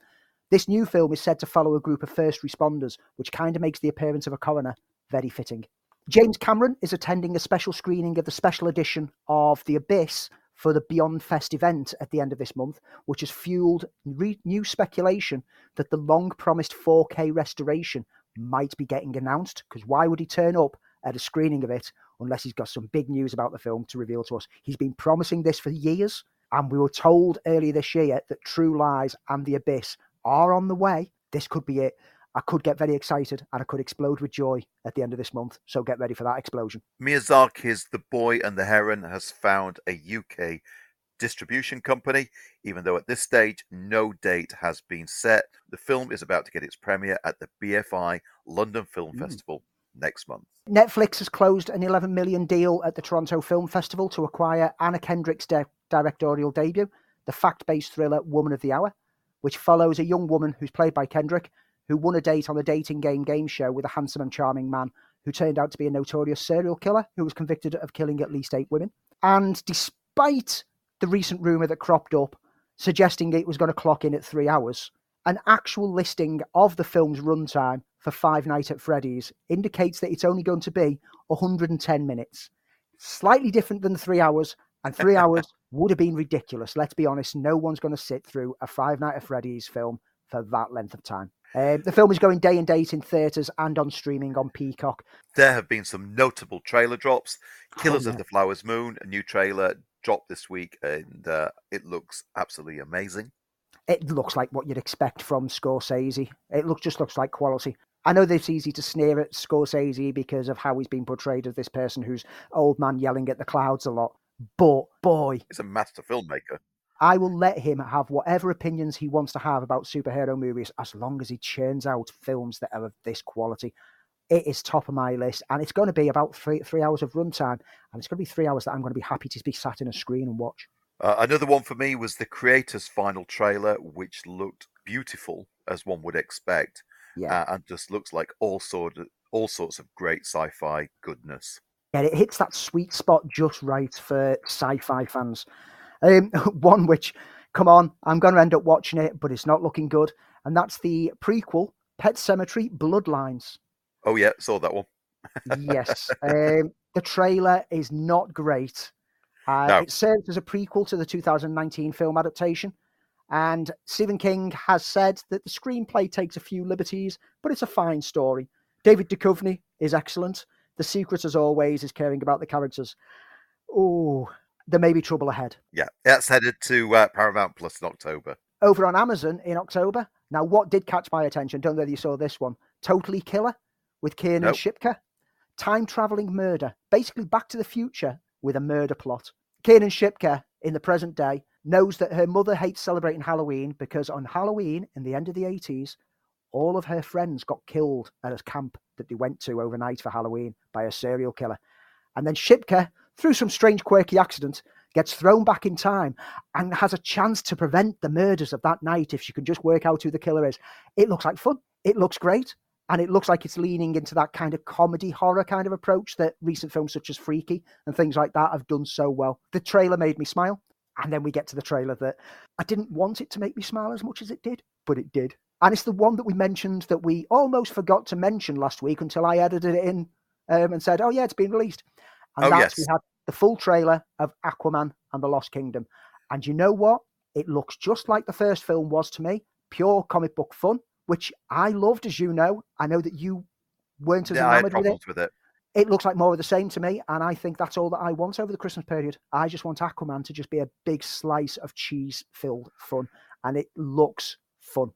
This new film is said to follow a group of first responders, which kind of makes the appearance of a coroner very fitting. James Cameron is attending a special screening of the special edition of The Abyss for the Beyond Fest event at the end of this month, which has fueled re- new speculation that the long promised 4K restoration might be getting announced. Because why would he turn up at a screening of it unless he's got some big news about the film to reveal to us? He's been promising this for years, and we were told earlier this year that True Lies and The Abyss are on the way. This could be it. I could get very excited and I could explode with joy at the end of this month. So get ready for that explosion. Miyazaki's The Boy and the Heron has found a UK distribution company, even though at this stage no date has been set. The film is about to get its premiere at the BFI London Film Mm. Festival next month. Netflix has closed an 11 million deal at the Toronto Film Festival to acquire Anna Kendrick's di- directorial debut, the fact based thriller Woman of the Hour, which follows a young woman who's played by Kendrick, who won a date on the dating game game show with a handsome and charming man who turned out to be a notorious serial killer who was convicted of killing at least eight women. And despite the recent rumour that cropped up suggesting it was going to clock in at three hours, an actual listing of the film's runtime for Five Nights at Freddy's indicates that it's only going to be 110 minutes. Slightly different than three hours, and three hours would have been ridiculous. Let's be honest, no one's going to sit through a Five Nights at Freddy's film for that length of time. Um, the film is going day and date in theatres and on streaming on Peacock. There have been some notable trailer drops. Killers Oh, of the Flowers Moon, a new trailer dropped this week, and uh, it looks absolutely amazing. It looks like what you'd expect from Scorsese. It look, just looks like quality. I know that it's easy to sneer at Scorsese because of how he's been portrayed as this person who's old man yelling at the clouds a lot. But boy, He's a master filmmaker. I will let him have whatever opinions he wants to have about superhero movies as long as he churns out films that are of this quality. It is top of my list, and it's going to be about three three hours of runtime, and it's going to be three hours that I'm going to be happy to be sat in a screen and watch. Uh, another one for me was the creator's final trailer, which looked beautiful as one would expect, Yeah, uh, and just looks like all sort of, all sorts of great sci-fi goodness. yeah, it hits that sweet spot just right for sci-fi fans. Um, one which, come on, I'm going to end up watching it, but it's not looking good, and that's the prequel, Pet Sematary: Bloodlines. Oh yeah, saw that one. yes. Um, the trailer is not great. Uh, No. It serves as a prequel to the 2019 film adaptation. And Stephen King has said that the screenplay takes a few liberties, but it's a fine story. David Duchovny is excellent. The secret, as always, is caring about the characters. Oh, there may be trouble ahead. Yeah, that's headed to uh, Paramount Plus in October. Over on Amazon in October. Now, what did catch my attention? Don't know whether you saw this one. Totally Killer with Kiernan Nope. Shipka. Time traveling murder. Basically, Back to the Future with a murder plot. Kiernan Shipka, in the present day, knows that her mother hates celebrating Halloween because on Halloween in the end of the 80s, all of her friends got killed at a camp that they went to overnight for Halloween by a serial killer. And then Shipka, through some strange, quirky accident, gets thrown back in time and has a chance to prevent the murders of that night if she can just work out who the killer is. It looks like fun. It looks great. And it looks like it's leaning into that kind of comedy horror kind of approach that recent films such as Freaky and things like that have done so well. The trailer made me smile. And then we get to the trailer that I didn't want it to make me smile as much as it did, but it did. And it's the one that we mentioned that we almost forgot to mention last week until I edited it in um, and said, oh, yeah, it's been released. And Oh, that's yes. we had the full trailer of Aquaman and the Lost Kingdom. And you know what? It looks just like the first film was to me pure comic book fun, which I loved, as you know. I know that you weren't as Yeah, enamored with it. with it. It looks like more of the same to me. And I think that's all that I want over the Christmas period. I just want Aquaman to just be a big slice of cheese filled fun. And it looks fun.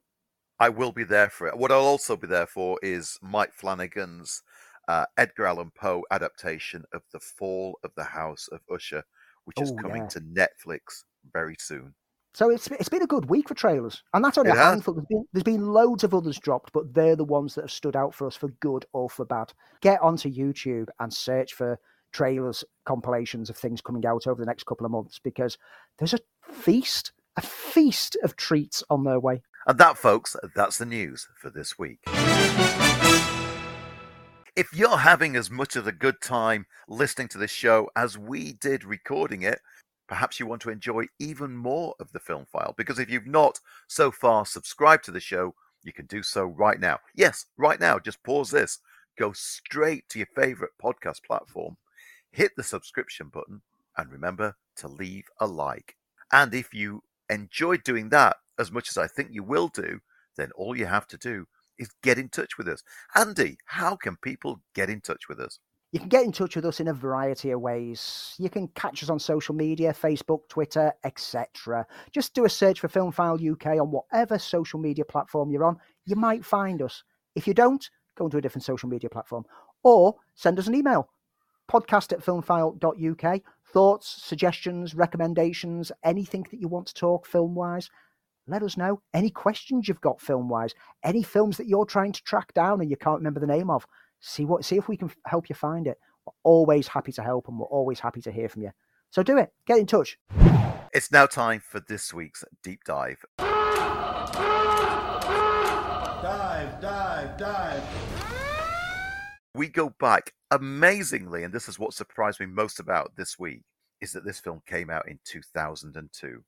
I will be there for it. What I'll also be there for is Mike Flanagan's uh, Edgar Allan Poe adaptation of The Fall of the House of Usher, which is Oh, coming yeah. to Netflix very soon. So it's it's been a good week for trailers, and that's only It a handful. There's been there's been loads of others dropped, but they're the ones that have stood out for us for good or for bad. Get onto YouTube and search for trailers, compilations of things coming out over the next couple of months because there's a feast, a feast of treats on their way. And that, folks, that's the news for this week. If you're having as much of a good time listening to this show as we did recording it, perhaps you want to enjoy even more of the film file. Because if you've not so far subscribed to the show, you can do so right now. Yes, right now. Just pause this, go straight to your favorite podcast platform, hit the subscription button, and remember to leave a like. And if you enjoyed doing that as much as I think you will do, then all you have to do is get in touch with us. Andy, how can people get in touch with us? You can get in touch with us in a variety of ways. You can catch us on social media, Facebook, Twitter, etc. Just do a search for Film File UK on whatever social media platform you're on. You might find us. If you don't, go into a different social media platform or send us an email podcast at filmfile.uk. Thoughts, suggestions, recommendations, anything that you want to talk film wise, let us know. Any questions you've got film wise, any films that you're trying to track down and you can't remember the name of see what see if we can help you find it we're always happy to help and we're always happy to hear from you so do it get in touch It's now time for this week's deep dive. Dive, dive, dive. We go back amazingly, and this is what surprised me most about this week, is that this film came out in 2002.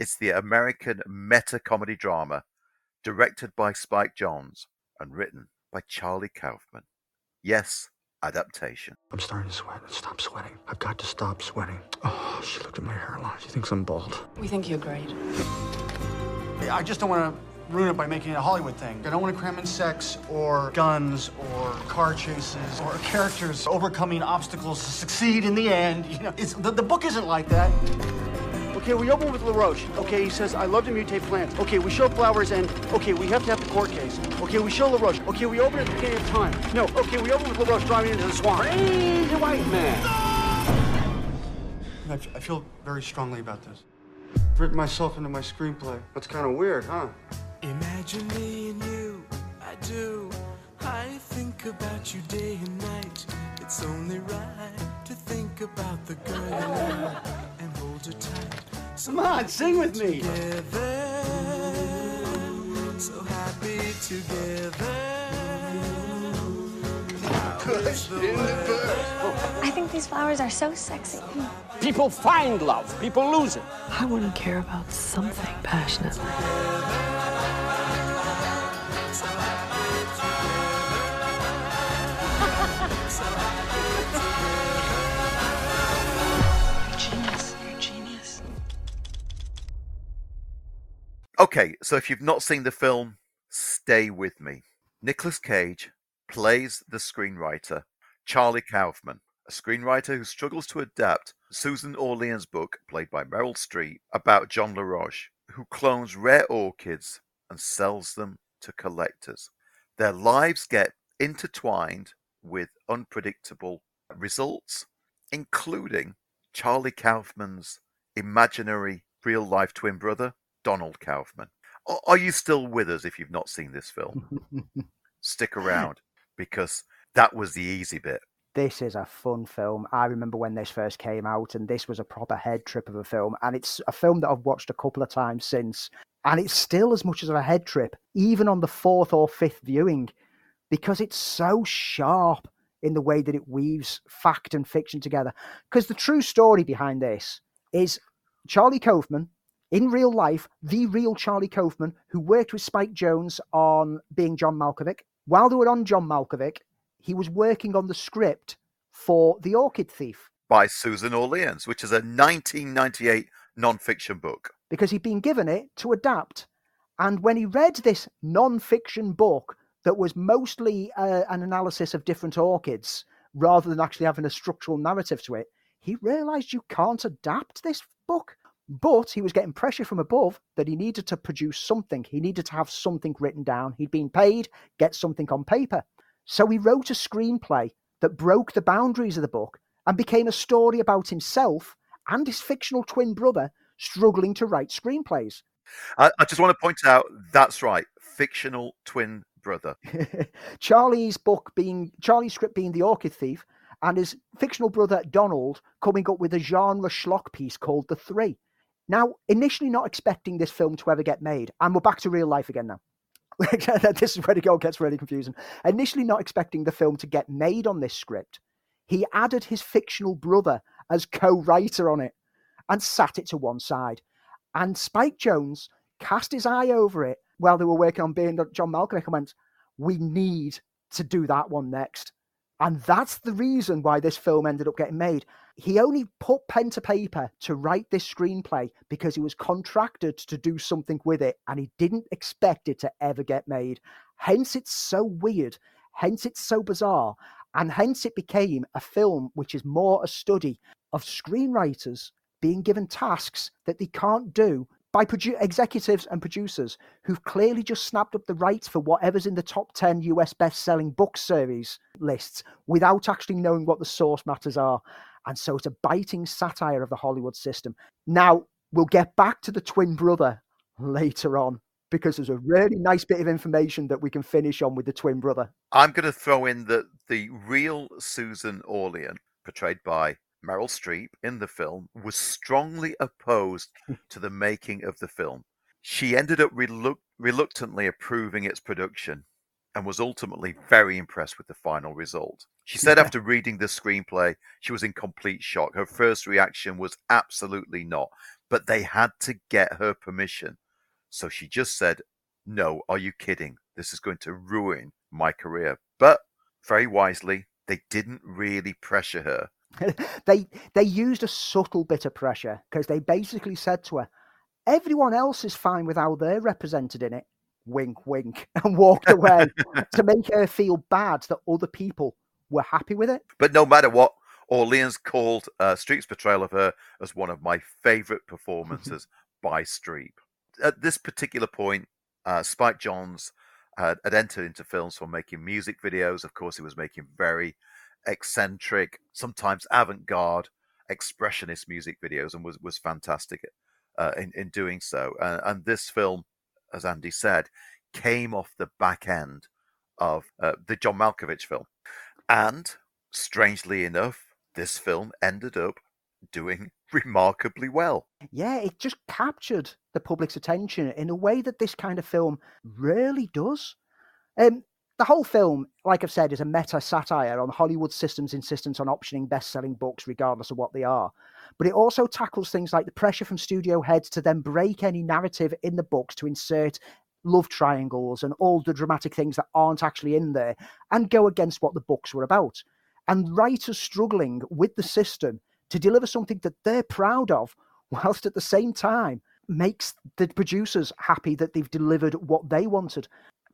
It's the American meta comedy drama directed by Spike Jonze and written by Charlie Kaufman. Yes, adaptation. I'm starting to sweat. Stop sweating. I've got to stop sweating. Oh, she looked at my hairline. She thinks I'm bald. We think you're great. I just don't want to ruin it by making it a Hollywood thing. I don't want to cram in sex or guns or car chases or characters overcoming obstacles to succeed in the end. You know, it's, the, the book isn't like that. Okay, we open with LaRoche. Okay, he says, I love to mutate plants. Okay, we show flowers and, okay, we have to have the court case. Okay, we show LaRoche. Okay, we open at the beginning of time. No, okay, we open with LaRoche driving into the swamp. Crazy white man. I, f- I feel very strongly about this. written myself into my screenplay. That's kind of weird, huh? Imagine me and you, I do. I think about you day and night. It's only right to think about the girl you love and hold her tight. So Come on, sing with me. together, so happy together. I think these flowers are so sexy. People find love, people lose it. I want to care about something passionately. Okay, so if you've not seen the film, stay with me. Nicolas Cage plays the screenwriter Charlie Kaufman, a screenwriter who struggles to adapt Susan Orlean's book, played by Meryl Streep, about John LaRoche, who clones rare orchids and sells them to collectors. Their lives get intertwined with unpredictable results, including Charlie Kaufman's imaginary real life twin brother, Donald Kaufman. Are you still with us if you've not seen this film? Stick around because that was the easy bit. this is a fun film. I remember when this first came out, and this was a proper head trip of a film. And it's a film that I've watched a couple of times since, and it's still as much as a head trip, even on the fourth or fifth viewing, because it's so sharp in the way that it weaves fact and fiction together. Because the true story behind this is Charlie Kaufman. In real life, the real Charlie Kaufman, who worked with Spike Jonze on being John Malkovich. While they were on John Malkovich, he was working on the script for The Orchid Thief By Susan Orleans, which is a 1998 non-fiction book. because he'd been given it to adapt. And when he read this non fiction book that was mostly uh, an analysis of different orchids rather than actually having a structural narrative to it, he realized you can't adapt this book. But he was getting pressure from above that he needed to produce something. He needed to have something written down. He'd been paid, get something on paper. So he wrote a screenplay that broke the boundaries of the book and became a story about himself and his fictional twin brother struggling to write screenplays. I, I just want to point out that's right, fictional twin brother. Charlie's book being Charlie's script being The Orchid Thief, and his fictional brother Donald coming up with a genre schlock piece called The Three. Now, initially not expecting this film to ever get made, and we're back to real life again now. this is where it all gets really confusing. Initially not expecting the film to get made on this script, he added his fictional brother as co-writer on it and sat it to one side. And Spike Jonze cast his eye over it while they were working on being John Malkovich and went, "We need to do that one next." And that's the reason why this film ended up getting made. He only put pen to paper to write this screenplay because he was contracted to do something with it and he didn't expect it to ever get made. Hence, it's so weird. Hence, it's so bizarre. And hence, it became a film which is more a study of screenwriters being given tasks that they can't do by produ- executives and producers who've clearly just snapped up the rights for whatever's in the top 10 US best selling book series lists without actually knowing what the source matters are. And so it's a biting satire of the Hollywood system. Now, we'll get back to the twin brother later on because there's a really nice bit of information that we can finish on with the twin brother. I'm going to throw in that the real Susan Orlean, portrayed by Meryl Streep in the film, was strongly opposed to the making of the film. She ended up relu- reluctantly approving its production and was ultimately very impressed with the final result. She said Yeah. after reading the screenplay, she was in complete shock. Her first reaction was absolutely not, but they had to get her permission. So she just said, No, are you kidding? This is going to ruin my career. But very wisely, they didn't really pressure her. they they used a subtle bit of pressure because they basically said to her, "Everyone else is fine with how they're represented in it." Wink, wink, and walked away to make her feel bad that other people were happy with it. But no matter what, Orleans called uh, Streep's portrayal of her as one of my favorite performances by Streep. At this particular point, uh, Spike Jonze had, had entered into films for making music videos. Of course, he was making very eccentric, sometimes avant-garde, expressionist music videos, and was was fantastic uh, in in doing so. Uh, and this film, as Andy said, came off the back end of uh, the John Malkovich film, and strangely enough, this film ended up doing remarkably well. Yeah, it just captured the public's attention in a way that this kind of film rarely does. Um, the whole film, like I've said, is a meta satire on Hollywood system's insistence on optioning best selling books, regardless of what they are. But it also tackles things like the pressure from studio heads to then break any narrative in the books to insert love triangles and all the dramatic things that aren't actually in there and go against what the books were about. And writers struggling with the system to deliver something that they're proud of, whilst at the same time makes the producers happy that they've delivered what they wanted.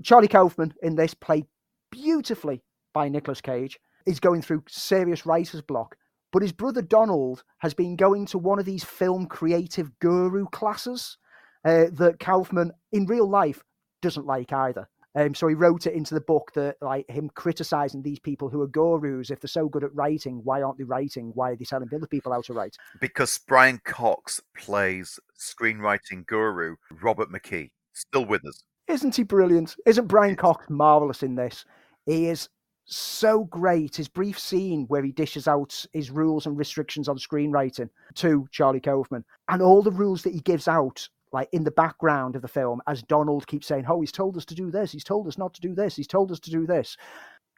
Charlie Kaufman in this, played beautifully by Nicolas Cage, is going through serious writer's block. But his brother Donald has been going to one of these film creative guru classes uh, that Kaufman in real life doesn't like either. Um, so he wrote it into the book that like him criticizing these people who are gurus. If they're so good at writing, why aren't they writing? Why are they telling other people how to write? Because Brian Cox plays screenwriting guru Robert McKee, still with us. Isn't he brilliant? Isn't Brian Cox marvelous in this? He is so great. His brief scene where he dishes out his rules and restrictions on screenwriting to Charlie Kaufman, and all the rules that he gives out like in the background of the film as Donald keeps saying, "Oh, he's told us to do this. He's told us not to do this. He's told us to do this,"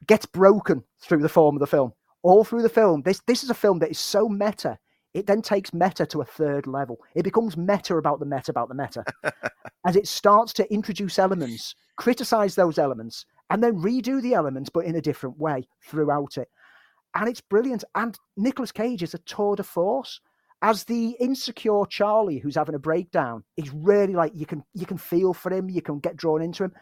gets broken through the form of the film. All through the film, this this is a film that is so meta. It then takes meta to a third level. It becomes meta about the meta about the meta, as it starts to introduce elements, criticize those elements, and then redo the elements, but in a different way throughout it. And it's brilliant. And Nicolas Cage is a tour de force as the insecure Charlie who's having a breakdown, he's really like you can you can feel for him, you can get drawn into him.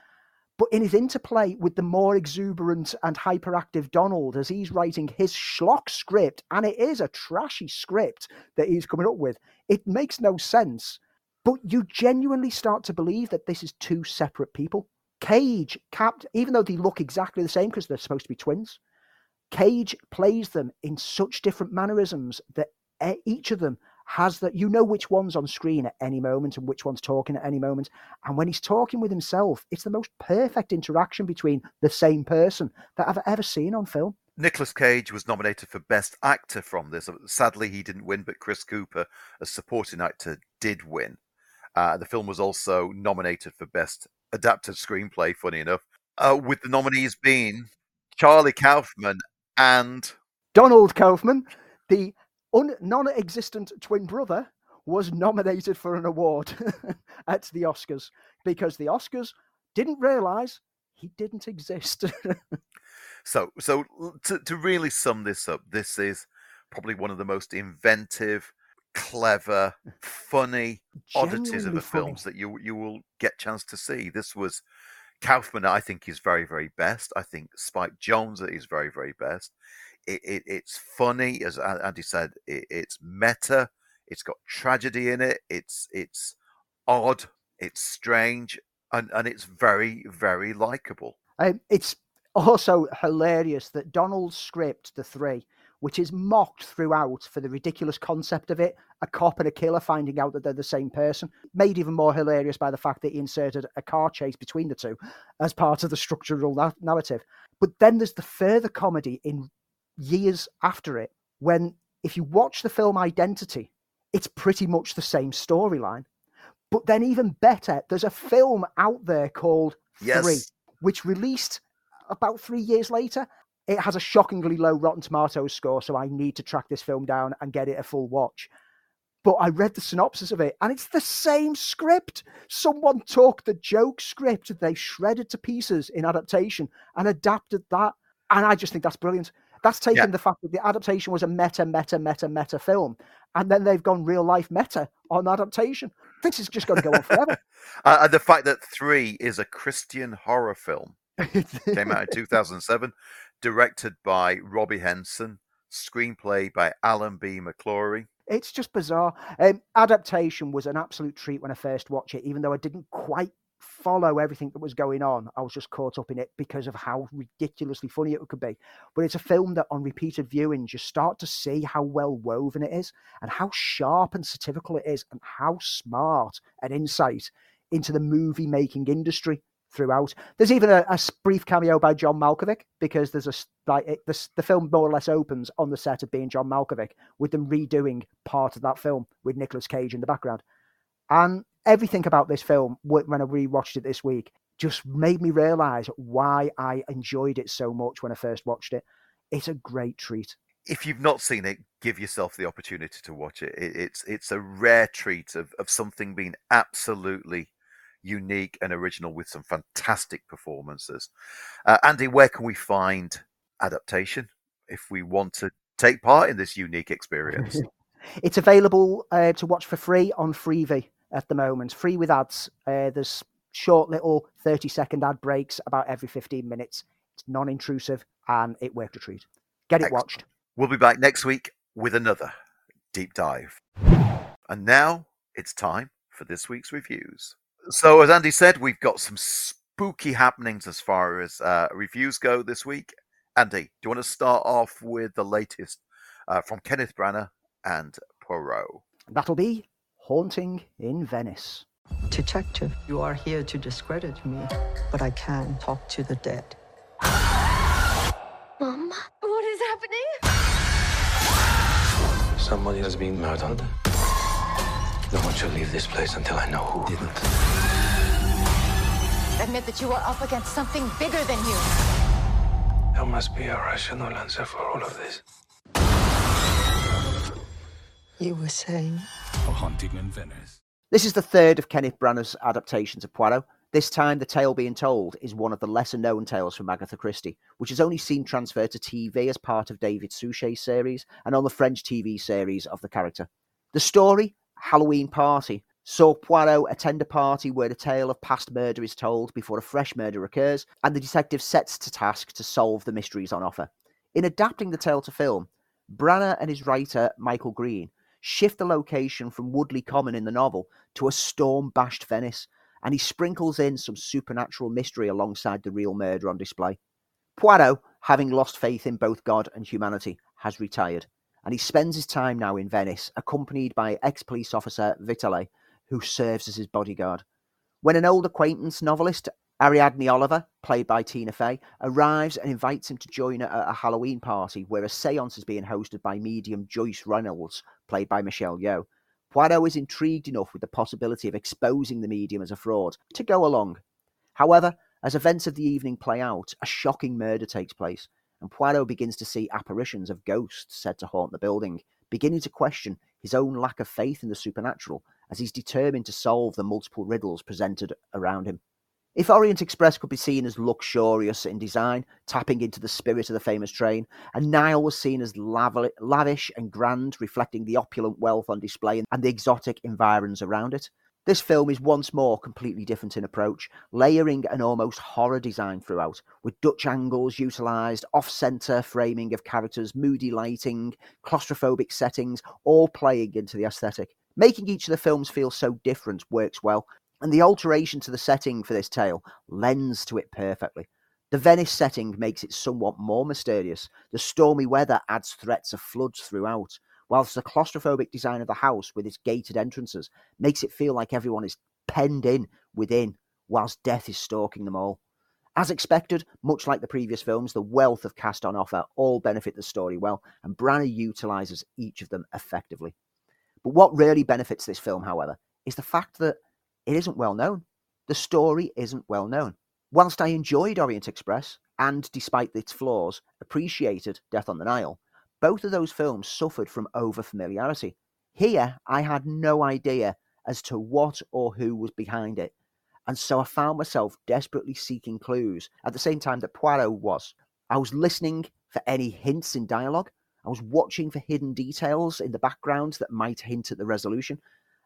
But in his interplay with the more exuberant and hyperactive Donald, as he's writing his schlock script, and it is a trashy script that he's coming up with, it makes no sense. But you genuinely start to believe that this is two separate people. Cage, Cap, even though they look exactly the same because they're supposed to be twins, Cage plays them in such different mannerisms that each of them has that you know which one's on screen at any moment and which one's talking at any moment and when he's talking with himself it's the most perfect interaction between the same person that i've ever seen on film Nicolas Cage was nominated for Best Actor from this. Sadly, he didn't win, but Chris Cooper, as supporting actor, did win. Uh, the film was also nominated for Best Adapted Screenplay, funny enough, uh, with the nominees being Charlie Kaufman and Donald Kaufman, the un- non-existent twin brother was nominated for an award at the Oscars because the Oscars didn't realize he didn't exist. so, so to, to really sum this up, this is probably one of the most inventive, clever, funny oddities of the funny. films that you you will get chance to see. This was Kaufman. I think is very very best. I think Spike Jonze is very very best it, it, it's funny, as Andy said. It, it's meta. It's got tragedy in it. It's it's odd. It's strange, and and it's very very likable. Um, it's also hilarious that Donald's script, the three, which is mocked throughout for the ridiculous concept of it, a cop and a killer finding out that they're the same person, made even more hilarious by the fact that he inserted a car chase between the two as part of the structural na- narrative. But then there's the further comedy in years after it when if you watch the film Identity, it's pretty much the same storyline. But then even better, there's a film out there called Yes. Three, which released about three years later. It has a shockingly low Rotten Tomatoes score, so I need to track this film down and get it a full watch. But I read the synopsis of it, and it's the same script. Someone took the joke script they shredded to pieces in adaptation and adapted that. And I just think that's brilliant. That's taken Yeah. the fact that the adaptation was a meta, meta, meta, meta film, and then they've gone real life meta on adaptation. This is just going to go on forever. Uh, and the fact that Three is a Christian horror film came out in 2007, directed by Robby Henson, screenplay by Alan B. McElroy. It's just bizarre. Um, adaptation was an absolute treat when I first watched it, even though I didn't quite follow everything that was going on. I was just caught up in it because of how ridiculously funny it could be. But it's a film that on repeated viewings, you start to see how well woven it is and how sharp and satirical it is and how smart and insight into the movie making industry throughout. There's even a, a, brief cameo by John Malkovich because there's a like it, the, the film more or less opens on the set of being John Malkovich with them redoing part of that film with Nicolas Cage in the background. And everything about this film, when I rewatched it this week, just made me realize why I enjoyed it so much when I first watched it. It's a great treat. If you've not seen it, give yourself the opportunity to watch it. it it's it's a rare treat of, of something being absolutely unique and original with some fantastic performances. Uh, Andy, where can we find adaptation if we want to take part in this unique experience? it's available uh, to watch for free on Freevee at the moment, free with ads. Uh, there's short little 30 second ad breaks about every 15 minutes. It's non intrusive and it worked a treat. Get it Excellent. watched. We'll be back next week with another deep dive. And now it's time for this week's reviews. So, as Andy said, we've got some spooky happenings as far as uh, reviews go this week. Andy, do you want to start off with the latest uh, from Kenneth Branagh and Poirot? That'll be Haunting in Venice. Detective, you are here to discredit me, but I can talk to the dead. Mom, what is happening? Somebody has been murdered. No one should leave this place until I know who did it. Admit that you are up against something bigger than you. There must be a rational answer for all of this. You were saying? A haunting in Venice. This is the third of Kenneth Branagh's adaptations of Poirot. This time, the tale being told is one of the lesser known tales from Agatha Christie, which has only seen transferred to TV as part of David Suchet's series and on the French TV series of the character. The story Halloween party saw Poirot attend a party where the tale of past murder is told before a fresh murder occurs, and the detective sets to task to solve the mysteries on offer. In adapting the tale to film, Branagh and his writer, Michael Green, shift the location from Woodleigh Common in the novel to a storm bashed Venice, and he sprinkles in some supernatural mystery alongside the real murder on display. Poirot, having lost faith in both God and humanity, has retired and he spends his time now in Venice, accompanied by ex police officer Vitale, who serves as his bodyguard. When an old acquaintance novelist, Ariadne Oliver, played by Tina Fey, arrives and invites him to join her at a Halloween party where a seance is being hosted by medium Joyce Reynolds, played by Michelle Yeoh, Poirot is intrigued enough with the possibility of exposing the medium as a fraud to go along. However, as events of the evening play out, a shocking murder takes place, and Poirot begins to see apparitions of ghosts said to haunt the building, beginning to question his own lack of faith in the supernatural as he's determined to solve the multiple riddles presented around him. If Orient Express could be seen as luxurious in design, tapping into the spirit of the famous train, and Nile was seen as lavish and grand, reflecting the opulent wealth on display and the exotic environs around it, this film is once more completely different in approach, layering an almost horror design throughout, with Dutch angles utilised, off centre framing of characters, moody lighting, claustrophobic settings, all playing into the aesthetic. Making each of the films feel so different works well, and the alteration to the setting for this tale lends to it perfectly. The Venice setting makes it somewhat more mysterious. The stormy weather adds threats of floods throughout, whilst the claustrophobic design of the house with its gated entrances makes it feel like everyone is penned in within whilst death is stalking them all. As expected, much like the previous films, the wealth of cast on offer all benefit the story well, and Branagh utilises each of them effectively. But what really benefits this film, however, is the fact that it isn't well known. The story isn't well known. Whilst I enjoyed Orient Express, and despite its flaws, appreciated Death on the Nile, both of those films suffered from over familiarity. Here, I had no idea as to what or who was behind it, and so I found myself desperately seeking clues at the same time that Poirot was. I was listening for any hints in dialogue, I was watching for hidden details in the background that might hint at the resolution,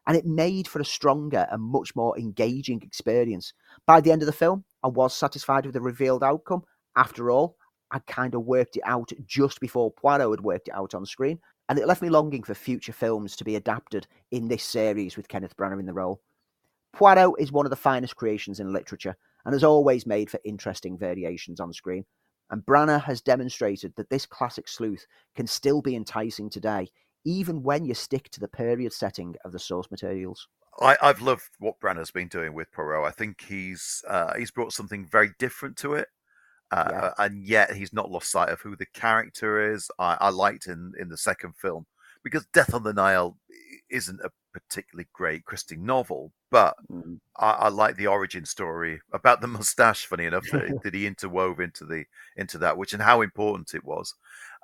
and it made for a stronger and much more engaging experience. By the end of the film, I was satisfied with the revealed outcome. After all, I kind of worked it out just before Poirot had worked it out on screen, and it left me longing for future films to be adapted in this series with Kenneth Branagh in the role. Poirot is one of the finest creations in literature and has always made for interesting variations on screen. And Branagh has demonstrated that this classic sleuth can still be enticing today, even when you stick to the period setting of the source materials. I, have loved what Branagh's been doing with Poirot. I think he's uh, he's brought something very different to it, uh, yeah. and yet he's not lost sight of who the character is. I, I liked in in the second film because Death on the Nile isn't a particularly great Christie novel, but mm. I, I, like the origin story about the mustache. Funny enough, that, that, he interwove into the into that, which and how important it was.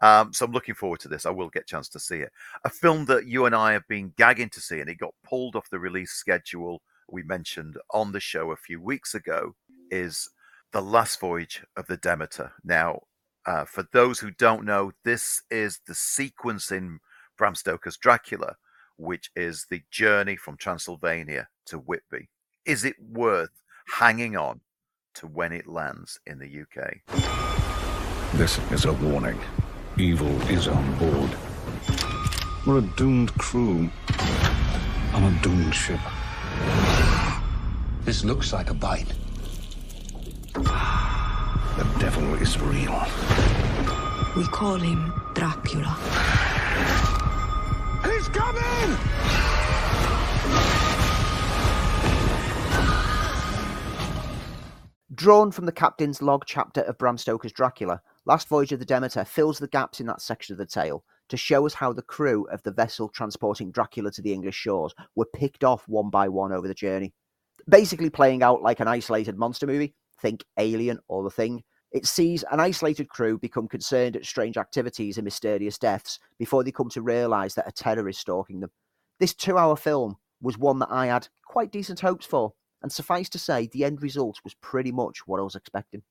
Um, so I'm looking forward to this. I will get a chance to see it. A film that you and I have been gagging to see, and it got pulled off the release schedule we mentioned on the show a few weeks ago, is the Last Voyage of the Demeter. Now, uh, for those who don't know, this is the sequence in Bram Stoker's Dracula which is the journey from Transylvania to Whitby. Is it worth hanging on to when it lands in the UK? This is a warning. Evil is on board. We're a doomed crew on a doomed ship. This looks like a bite. The devil is real. We call him Dracula. He's coming! Drawn from the captain's log chapter of Bram Stoker's Dracula, Last Voyage of the Demeter fills the gaps in that section of the tale to show us how the crew of the vessel transporting Dracula to the English shores were picked off one by one over the journey. Basically, playing out like an isolated monster movie, think Alien or The Thing, it sees an isolated crew become concerned at strange activities and mysterious deaths before they come to realise that a terror is stalking them. This two hour film was one that I had quite decent hopes for, and suffice to say, the end result was pretty much what I was expecting.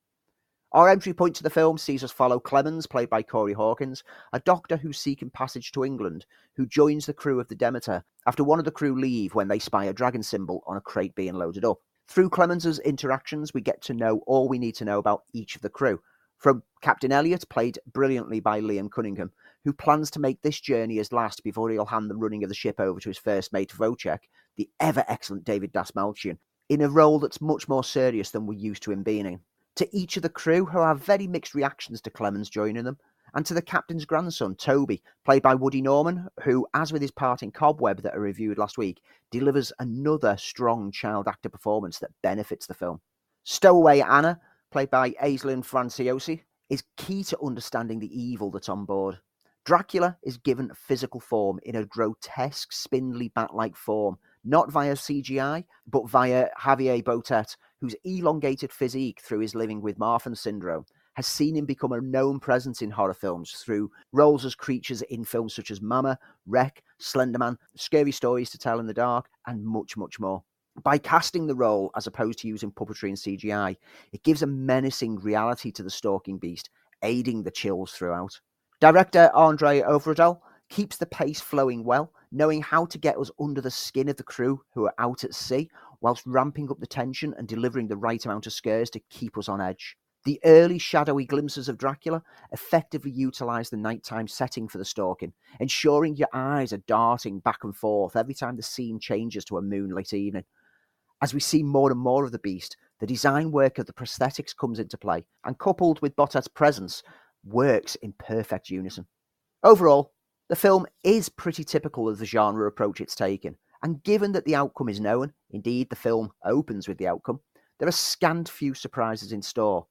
Our entry point to the film sees us follow Clemens, played by Corey Hawkins, a doctor who's seeking passage to England, who joins the crew of the Demeter after one of the crew leave when they spy a dragon symbol on a crate being loaded up. Through Clemens's interactions, we get to know all we need to know about each of the crew. From Captain Elliot, played brilliantly by Liam Cunningham, who plans to make this journey his last before he'll hand the running of the ship over to his first mate, Wojciech, the ever excellent David Dastmalchian, in a role that's much more serious than we're used to him being in. To each of the crew, who have very mixed reactions to Clemens joining them, and to the captain's grandson, Toby, played by Woody Norman, who, as with his part in Cobweb that I reviewed last week, delivers another strong child actor performance that benefits the film. Stowaway Anna, played by Aisling Franciosi, is key to understanding the evil that's on board. Dracula is given physical form in a grotesque, spindly bat like form, not via CGI, but via Javier Botet, whose elongated physique through his living with Marfan syndrome has seen him become a known presence in horror films through roles as creatures in films such as Mama, REC, Slenderman, Scary Stories to Tell in the Dark, and much, much more. By casting the role as opposed to using puppetry and CGI, it gives a menacing reality to the stalking beast, aiding the chills throughout. Director Andre Øvredal keeps the pace flowing well, knowing how to get us under the skin of the crew who are out at sea, whilst ramping up the tension and delivering the right amount of scares to keep us on edge. The early shadowy glimpses of Dracula effectively utilize the nighttime setting for the stalking, ensuring your eyes are darting back and forth every time the scene changes to a moonlit evening. As we see more and more of the beast, the design work of the prosthetics comes into play, and coupled with Botet's presence, works in perfect unison. Overall, the film is pretty typical of the genre approach it's taken, and given that the outcome is known, indeed the film opens with the outcome, there are scant few surprises in store,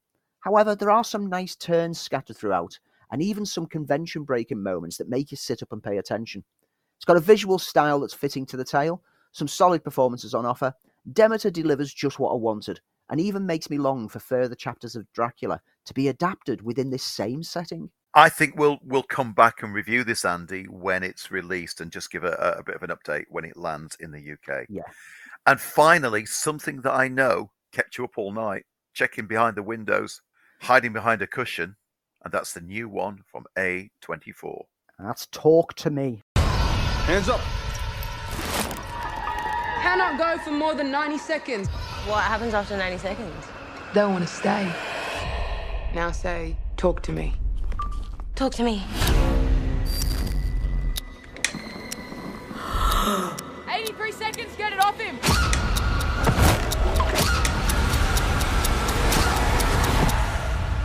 However, there are some nice turns scattered throughout, and even some convention breaking moments that make you sit up and pay attention. It's got a visual style that's fitting to the tale, some solid performances on offer. Demeter delivers just what I wanted, and even makes me long for further chapters of Dracula to be adapted within this same setting. I think we'll we'll come back and review this, Andy, when it's released, and just give a, a bit of an update when it lands in the UK. Yeah. And finally, something that I know kept you up all night, checking behind the windows hiding behind a cushion, and that's the new one from A24. That's Talk to Me. Hands up. Cannot go for more than 90 seconds. What happens after 90 seconds? Don't want to stay. Now say, talk to me. Talk to me. Eighty-three seconds. Get it off him.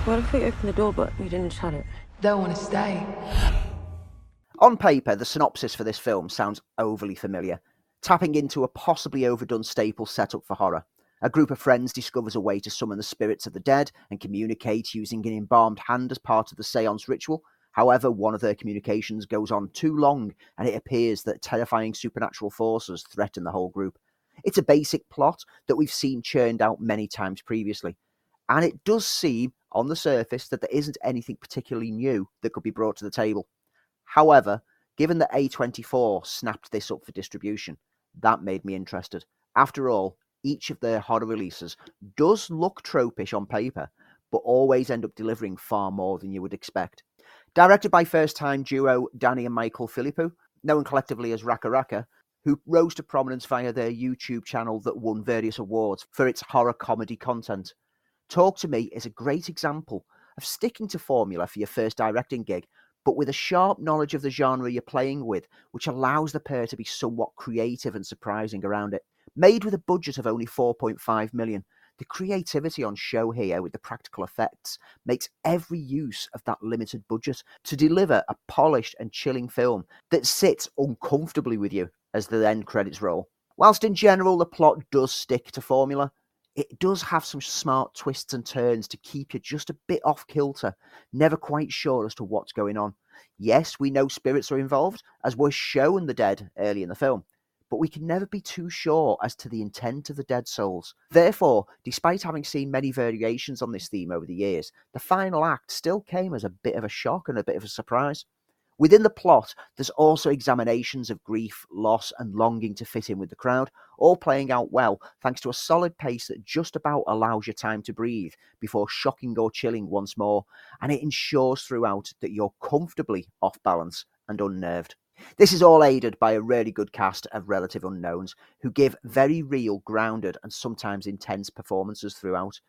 What if we opened the door but we didn't shut it? They'll want to stay. On paper, the synopsis for this film sounds overly familiar, tapping into a possibly overdone staple set up for horror. A group of friends discovers a way to summon the spirits of the dead and communicate using an embalmed hand as part of the seance ritual. However, one of their communications goes on too long, and it appears that terrifying supernatural forces threaten the whole group. It's a basic plot that we've seen churned out many times previously, and it does seem, on the surface, that there isn't anything particularly new that could be brought to the table. However, given that A24 snapped this up for distribution, that made me interested. After all, each of their horror releases does look tropish on paper, but always end up delivering far more than you would expect. Directed by first time duo Danny and Michael Philippou, known collectively as RackaRacka, who rose to prominence via their YouTube channel that won various awards for its horror comedy content. Talk to Me is a great example of sticking to formula for your first directing gig, but with a sharp knowledge of the genre you're playing with, which allows the pair to be somewhat creative and surprising around it. Made with a budget of only 4.5 million, the creativity on show here with the practical effects makes every use of that limited budget to deliver a polished and chilling film that sits uncomfortably with you as the end credits roll. Whilst in general the plot does stick to formula, it does have some smart twists and turns to keep you just a bit off kilter, never quite sure as to what's going on. Yes, we know spirits are involved, as we're shown the dead early in the film, but we can never be too sure as to the intent of the dead souls. Therefore, despite having seen many variations on this theme over the years, the final act still came as a bit of a shock and a bit of a surprise. Within the plot, there's also examinations of grief, loss, and longing to fit in with the crowd, all playing out well thanks to a solid pace that just about allows you time to breathe before shocking or chilling once more, and it ensures throughout that you're comfortably off balance and unnerved. This is all aided by a really good cast of relative unknowns who give very real, grounded, and sometimes intense performances throughout.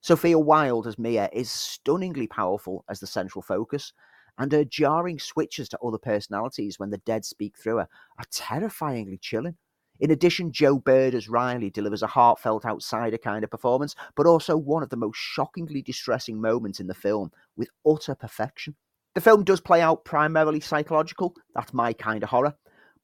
Sophia Wilde as Mia is stunningly powerful as the central focus, and her jarring switches to other personalities when the dead speak through her are terrifyingly chilling. In addition, Joe Bird as Riley delivers a heartfelt outsider kind of performance, but also one of the most shockingly distressing moments in the film with utter perfection. The film does play out primarily psychological, that's my kind of horror,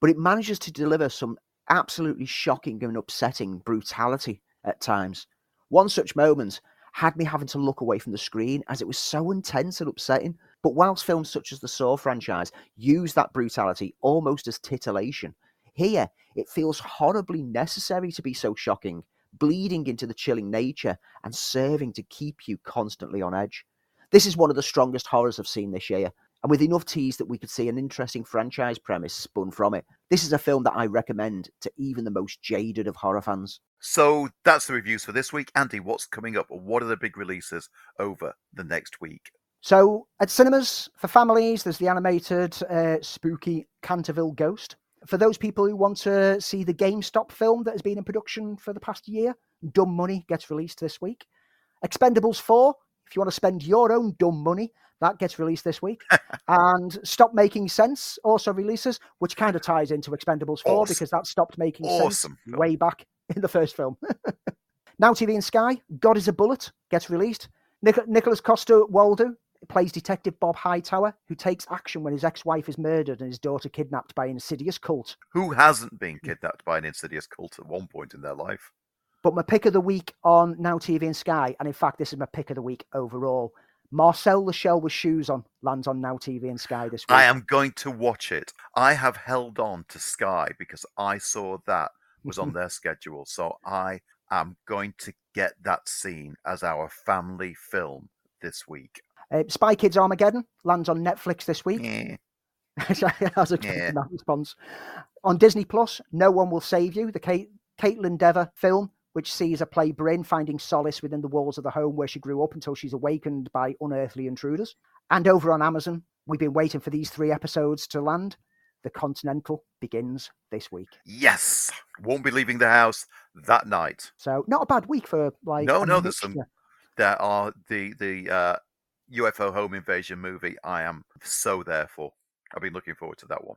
but it manages to deliver some absolutely shocking and upsetting brutality at times. One such moment had me having to look away from the screen as it was so intense and upsetting. But whilst films such as the Saw franchise use that brutality almost as titillation, here it feels horribly necessary to be so shocking, bleeding into the chilling nature and serving to keep you constantly on edge. This is one of the strongest horrors I've seen this year, and with enough tease that we could see an interesting franchise premise spun from it, this is a film that I recommend to even the most jaded of horror fans. So that's the reviews for this week. Andy, what's coming up? What are the big releases over the next week? So at cinemas for families, there's the animated uh, spooky Canterville Ghost. For those people who want to see the GameStop film that has been in production for the past year, Dumb Money gets released this week. Expendables 4, if you want to spend your own dumb money, that gets released this week. and Stop Making Sense also releases, which kind of ties into Expendables 4 Awesome. because that stopped making Awesome sense way back in the first film. now TV and Sky, God is a Bullet gets released. Nic- Nikolaj Coster-Waldau plays Detective Bob Hightower, who takes action when his ex-wife is murdered and his daughter kidnapped by an insidious cult. Who hasn't been kidnapped by an insidious cult at one point in their life? But my pick of the week on Now TV and Sky, and in fact, this is my pick of the week overall. Marcel the Shell with Shoes on lands on Now TV and Sky this week. I am going to watch it. I have held on to Sky because I saw that was on their schedule. So I am going to get that scene as our family film this week. Uh, Spy Kids Armageddon lands on Netflix this week. Yeah. Was Yeah. response. On Disney Plus, No One Will Save You, the Kate, Kaitlyn Dever film, which sees a play Brynn finding solace within the walls of the home where she grew up until she's awakened by unearthly intruders. And over on Amazon, we've been waiting for these three episodes to land. The Continental begins this week. Yes, won't be leaving the house that night. So not a bad week for like. no, no, there's some. There are the the uh, UFO home invasion movie. I am so there for. I've been looking forward to that one.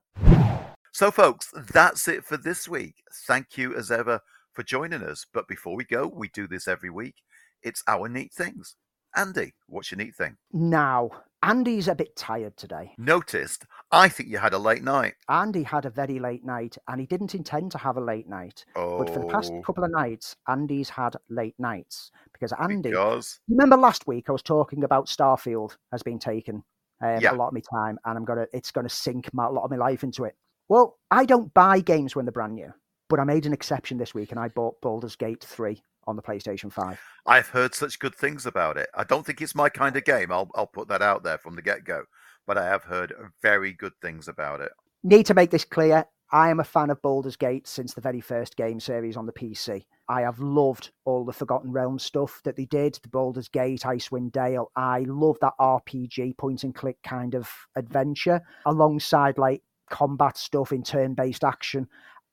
So, folks, that's it for this week. Thank you as ever for joining us. But before we go, we do this every week. It's our neat things. Andy, what's your neat thing? Now, Andy's a bit tired today. Noticed, I think you had a late night. Andy had a very late night and he didn't intend to have a late night. Oh. But for the past couple of nights, Andy's had late nights because Andy. Because? Remember last week I was talking about Starfield has been taken um, Yeah. a lot of my time and I'm gonna it's gonna sink my, a lot of my life into it. Well, I don't buy games when they're brand new, but I made an exception this week and I bought Baldur's Gate 3 on the PlayStation 5. I've heard such good things about it. I don't think it's my kind of game. I'll I'll put that out there from the get go. But I have heard very good things about it. Need to make this clear. I am a fan of Baldur's Gate since the very first game series on the PC. I have loved all the Forgotten Realms stuff that they did, the Baldur's Gate, Icewind Dale. I love that RPG point and click kind of adventure alongside like combat stuff in turn-based action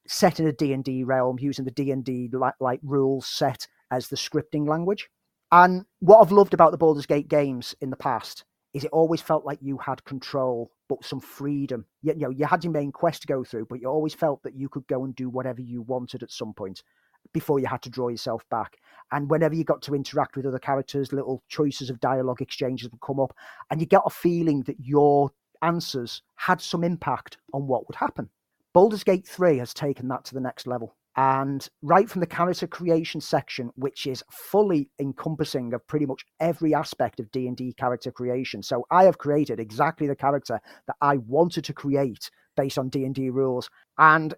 set in a D&D realm using the D&D like, like rules set as the scripting language. And what I've loved about the Baldur's Gate games in the past is it always felt like you had control, but some freedom. You, you know, you had your main quest to go through, but you always felt that you could go and do whatever you wanted at some point before you had to draw yourself back. And whenever you got to interact with other characters, little choices of dialogue exchanges would come up, and you get a feeling that your answers had some impact on what would happen. Baldur's Gate 3 has taken that to the next level. And right from the character creation section, which is fully encompassing of pretty much every aspect of D&D character creation. So I have created exactly the character that I wanted to create based on D&D rules. And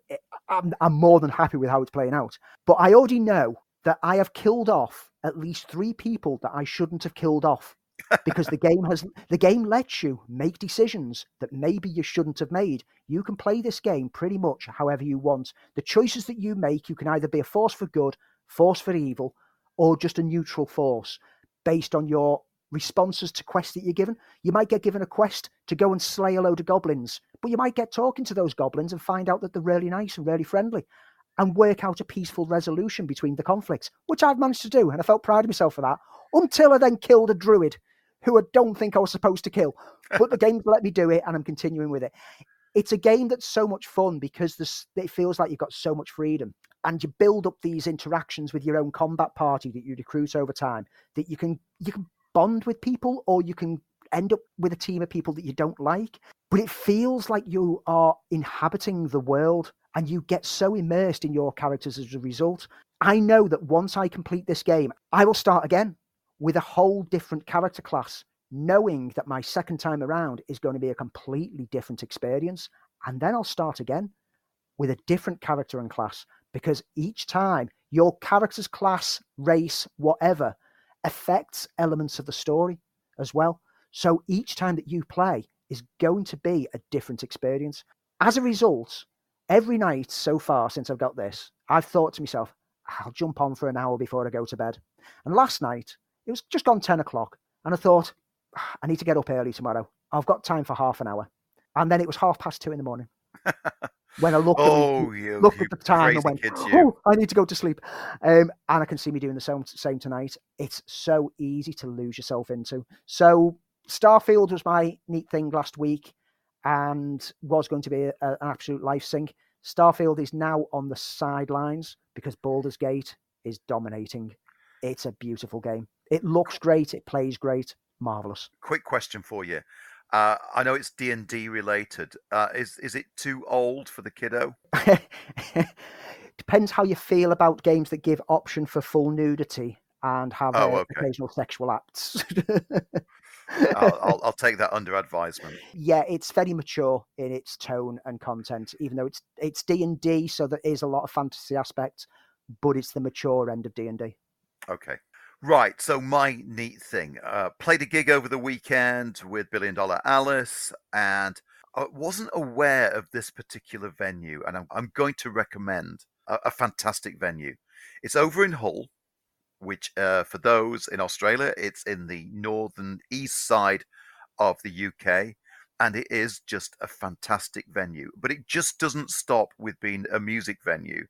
I'm, I'm more than happy with how it's playing out. But I already know that I have killed off at least three people that I shouldn't have killed off because the game has the game lets you make decisions that maybe you shouldn't have made. You can play this game pretty much however you want. The choices that you make, you can either be a force for good, force for evil, or just a neutral force based on your responses to quests that you're given. You might get given a quest to go and slay a load of goblins, but you might get talking to those goblins and find out that they're really nice and really friendly and work out a peaceful resolution between the conflicts, which I've managed to do. And I felt proud of myself for that until I then killed a druid who I don't think I was supposed to kill. But the game's let me do it and I'm continuing with it. It's a game that's so much fun because this, it feels like you've got so much freedom and you build up these interactions with your own combat party that you recruit over time that you can you can bond with people or you can end up with a team of people that you don't like but it feels like you are inhabiting the world and you get so immersed in your characters as a result i know that once i complete this game i will start again with a whole different character class knowing that my second time around is going to be a completely different experience and then i'll start again with a different character and class because each time your character's class, race, whatever affects elements of the story as well. So each time that you play is going to be a different experience. As a result, every night so far since I've got this, I've thought to myself, I'll jump on for an hour before I go to bed. And last night, it was just gone 10 o'clock, and I thought, "Ah, I need to get up early tomorrow. I've got time for half an hour. And then it was half past two in the morning. when I looked Oh, at, you- looked you at the time and went, kids, oh, I need to go to sleep. Um, and I can see me doing the same, same tonight. It's so easy to lose yourself into. So Starfield was my neat thing last week and was going to be a, a- an absolute life sink. Starfield is now on the sidelines because Baldur's Gate is dominating. It's a beautiful game. It looks great. It plays great. Marvelous. Quick question for you. Uh, I know it's D and D related. Uh, is is it too old for the kiddo? Depends how you feel about games that give option for full nudity and have Oh, uh, okay. occasional sexual acts. I'll, I'll, I'll take that under advisement. yeah, it's very mature in its tone and content, even though it's it's D and D, so there is a lot of fantasy aspects, but it's the mature end of D and D. Okay. Right. So my neat thing. Uh, played a gig over the weekend with Billion Dollar Alice, and I wasn't aware of this particular venue, and I'm, I'm going to recommend a, a fantastic venue. It's over in Hull, which uh, for those in Australia, it's in the northern east side of the UK, and it is just a fantastic venue. But it just doesn't stop with being a music venue.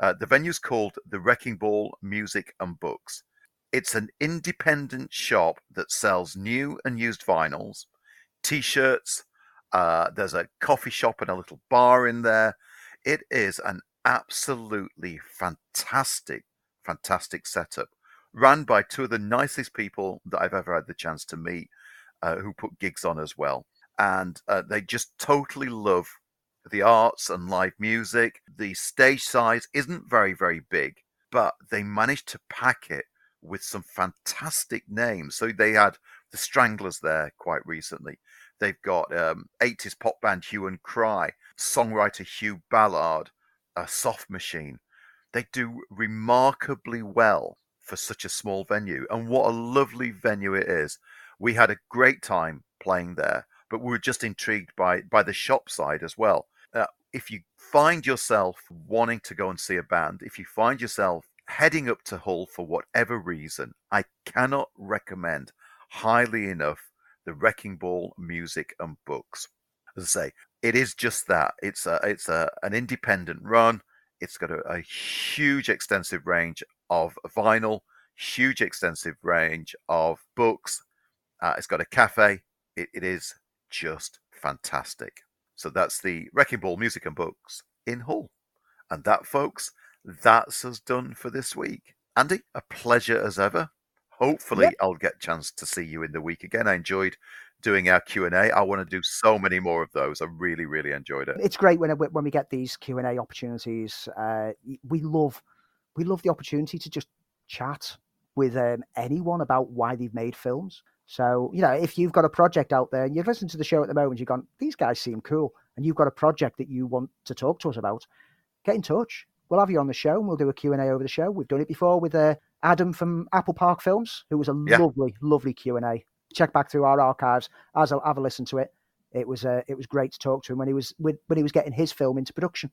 Uh, the venue's called the Wrecking Ball Music and Books. It's an independent shop that sells new and used vinyls, t-shirts. Uh, there's a coffee shop and a little bar in there. It is an absolutely fantastic, fantastic setup. ran by two of the nicest people that I've ever had the chance to meet, uh, who put gigs on as well. And uh, they just totally love the arts and live music. The stage size isn't very, very big, but they managed to pack it with some fantastic names. So they had the Stranglers there quite recently. They've got um, 80s pop band Hue and Cry, songwriter Hugh Ballard, a soft machine. They do remarkably well for such a small venue. And what a lovely venue it is. We had a great time playing there, but we were just intrigued by by the shop side as well. Uh, if you find yourself wanting to go and see a band, if you find yourself heading up to Hull for whatever reason, I cannot recommend highly enough the Wrecking Ball music and books. As I say, it is just that. It's a it's a an independent run. It's got a, a huge extensive range of vinyl, huge extensive range of books. Uh, it's got a cafe. It, it is just fantastic. So that's the Wrecking Ball Music and Books in Hull. And that, folks, that's us done for this week. Andy, a pleasure as ever. Hopefully, yep. I'll get a chance to see you in the week again. I enjoyed doing our Q and A. I want to do so many more of those. I really, really enjoyed it. It's great when when we get these Q and A opportunities. Uh, we love we love the opportunity to just chat with um, anyone about why they've made films. So, you know, if you've got a project out there and you've listened to the show at the moment, you've gone, these guys seem cool, and you've got a project that you want to talk to us about, get in touch. We'll have you on the show and we'll do a Q&A over the show. We've done it before with uh, Adam from Apple Park Films, who was a yeah. lovely, lovely Q&A. Check back through our archives as I'll have a listen to it. It was uh, it was great to talk to him when he was when he was getting his film into production.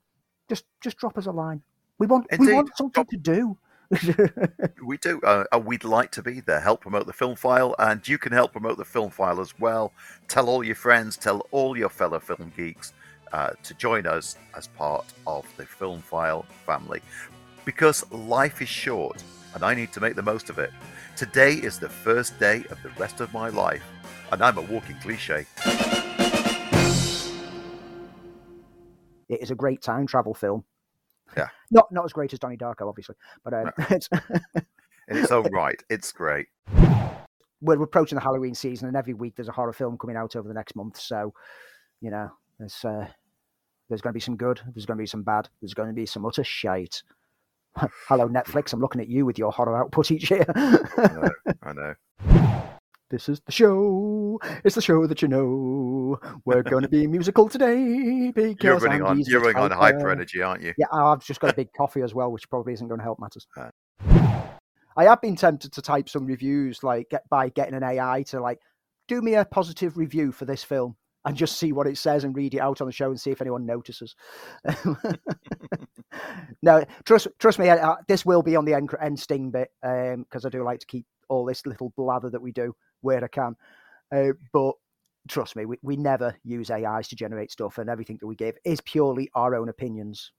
Just just drop us a line. We want Indeed. we want something to do. we do. Uh, we'd like to be there. Help promote the film file, and you can help promote the film file as well. Tell all your friends, tell all your fellow film geeks uh, to join us as part of the film file family. Because life is short, and I need to make the most of it. Today is the first day of the rest of my life, and I'm a walking cliche. It is a great time travel film. Yeah. Not not as great as Donnie Darko, obviously, but um, no. it's in its own right, it's great. We're approaching the Halloween season, and every week there's a horror film coming out over the next month. So, you know, there's uh, there's going to be some good, there's going to be some bad, there's going to be some utter shite. Hello, Netflix. I'm looking at you with your horror output each year. I know. I know. This is the show. It's the show that you know. We're going to be musical today because you're running on. You're running on hyper energy, aren't you? Yeah, I've just got a big coffee as well, which probably isn't going to help matters. Uh. I have been tempted to type some reviews, like get by getting an AI to like do me a positive review for this film and just see what it says and read it out on the show and see if anyone notices. no, trust trust me, I, I, this will be on the end, end sting bit because um, I do like to keep all this little blather that we do where I can. Uh, but trust me, we, we never use AIs to generate stuff, and everything that we give is purely our own opinions.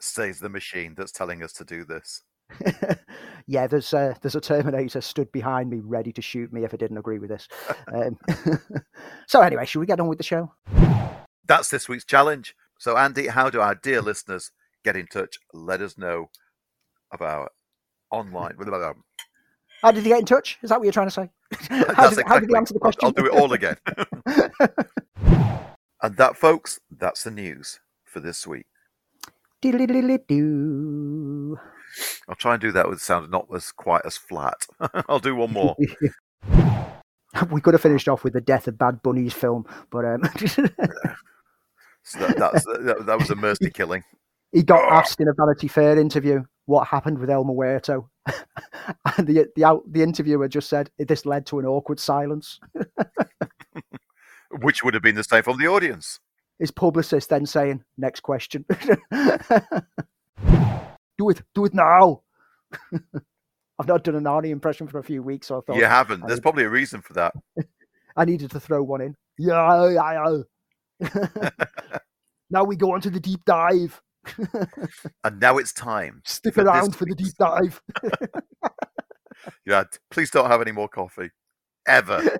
Says the machine that's telling us to do this. yeah, there's a, there's a Terminator stood behind me, ready to shoot me if I didn't agree with this. Um, so anyway, should we get on with the show? That's this week's challenge. So Andy, how do our dear listeners get in touch? Let us know about online. How did he get in touch? Is that what you're trying to say? how, did, exactly. how, did, answer the question? I'll do it all again. and that, folks, that's the news for this week. I'll try and do that with sound not as quite as flat. I'll do one more. we could have finished off with the death of Bad Bunny's film, but um... so that, that, that, was a mercy killing. He got asked in a Vanity Fair interview what happened with El Muerto, and the the the interviewer just said this led to an awkward silence, which would have been the same from the audience. His publicist then saying, "Next question." Do it, do it now. I've not done an Arnie impression for a few weeks, so I thought you haven't. There's probably a reason for that. I needed to throw one in. Yeah, yeah, yeah. now we go on to the deep dive. and now it's time. Stick for around for the deep dive. yeah, please don't have any more coffee, ever.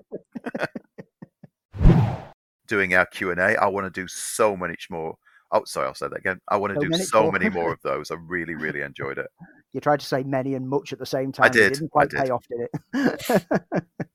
Doing our Q and A, I want to do so much more. Oh, sorry, I'll say that again. I want to so do many so many more of those. I really, really enjoyed it. You tried to say many and much at the same time. I did. It didn't quite I did. pay off, did it?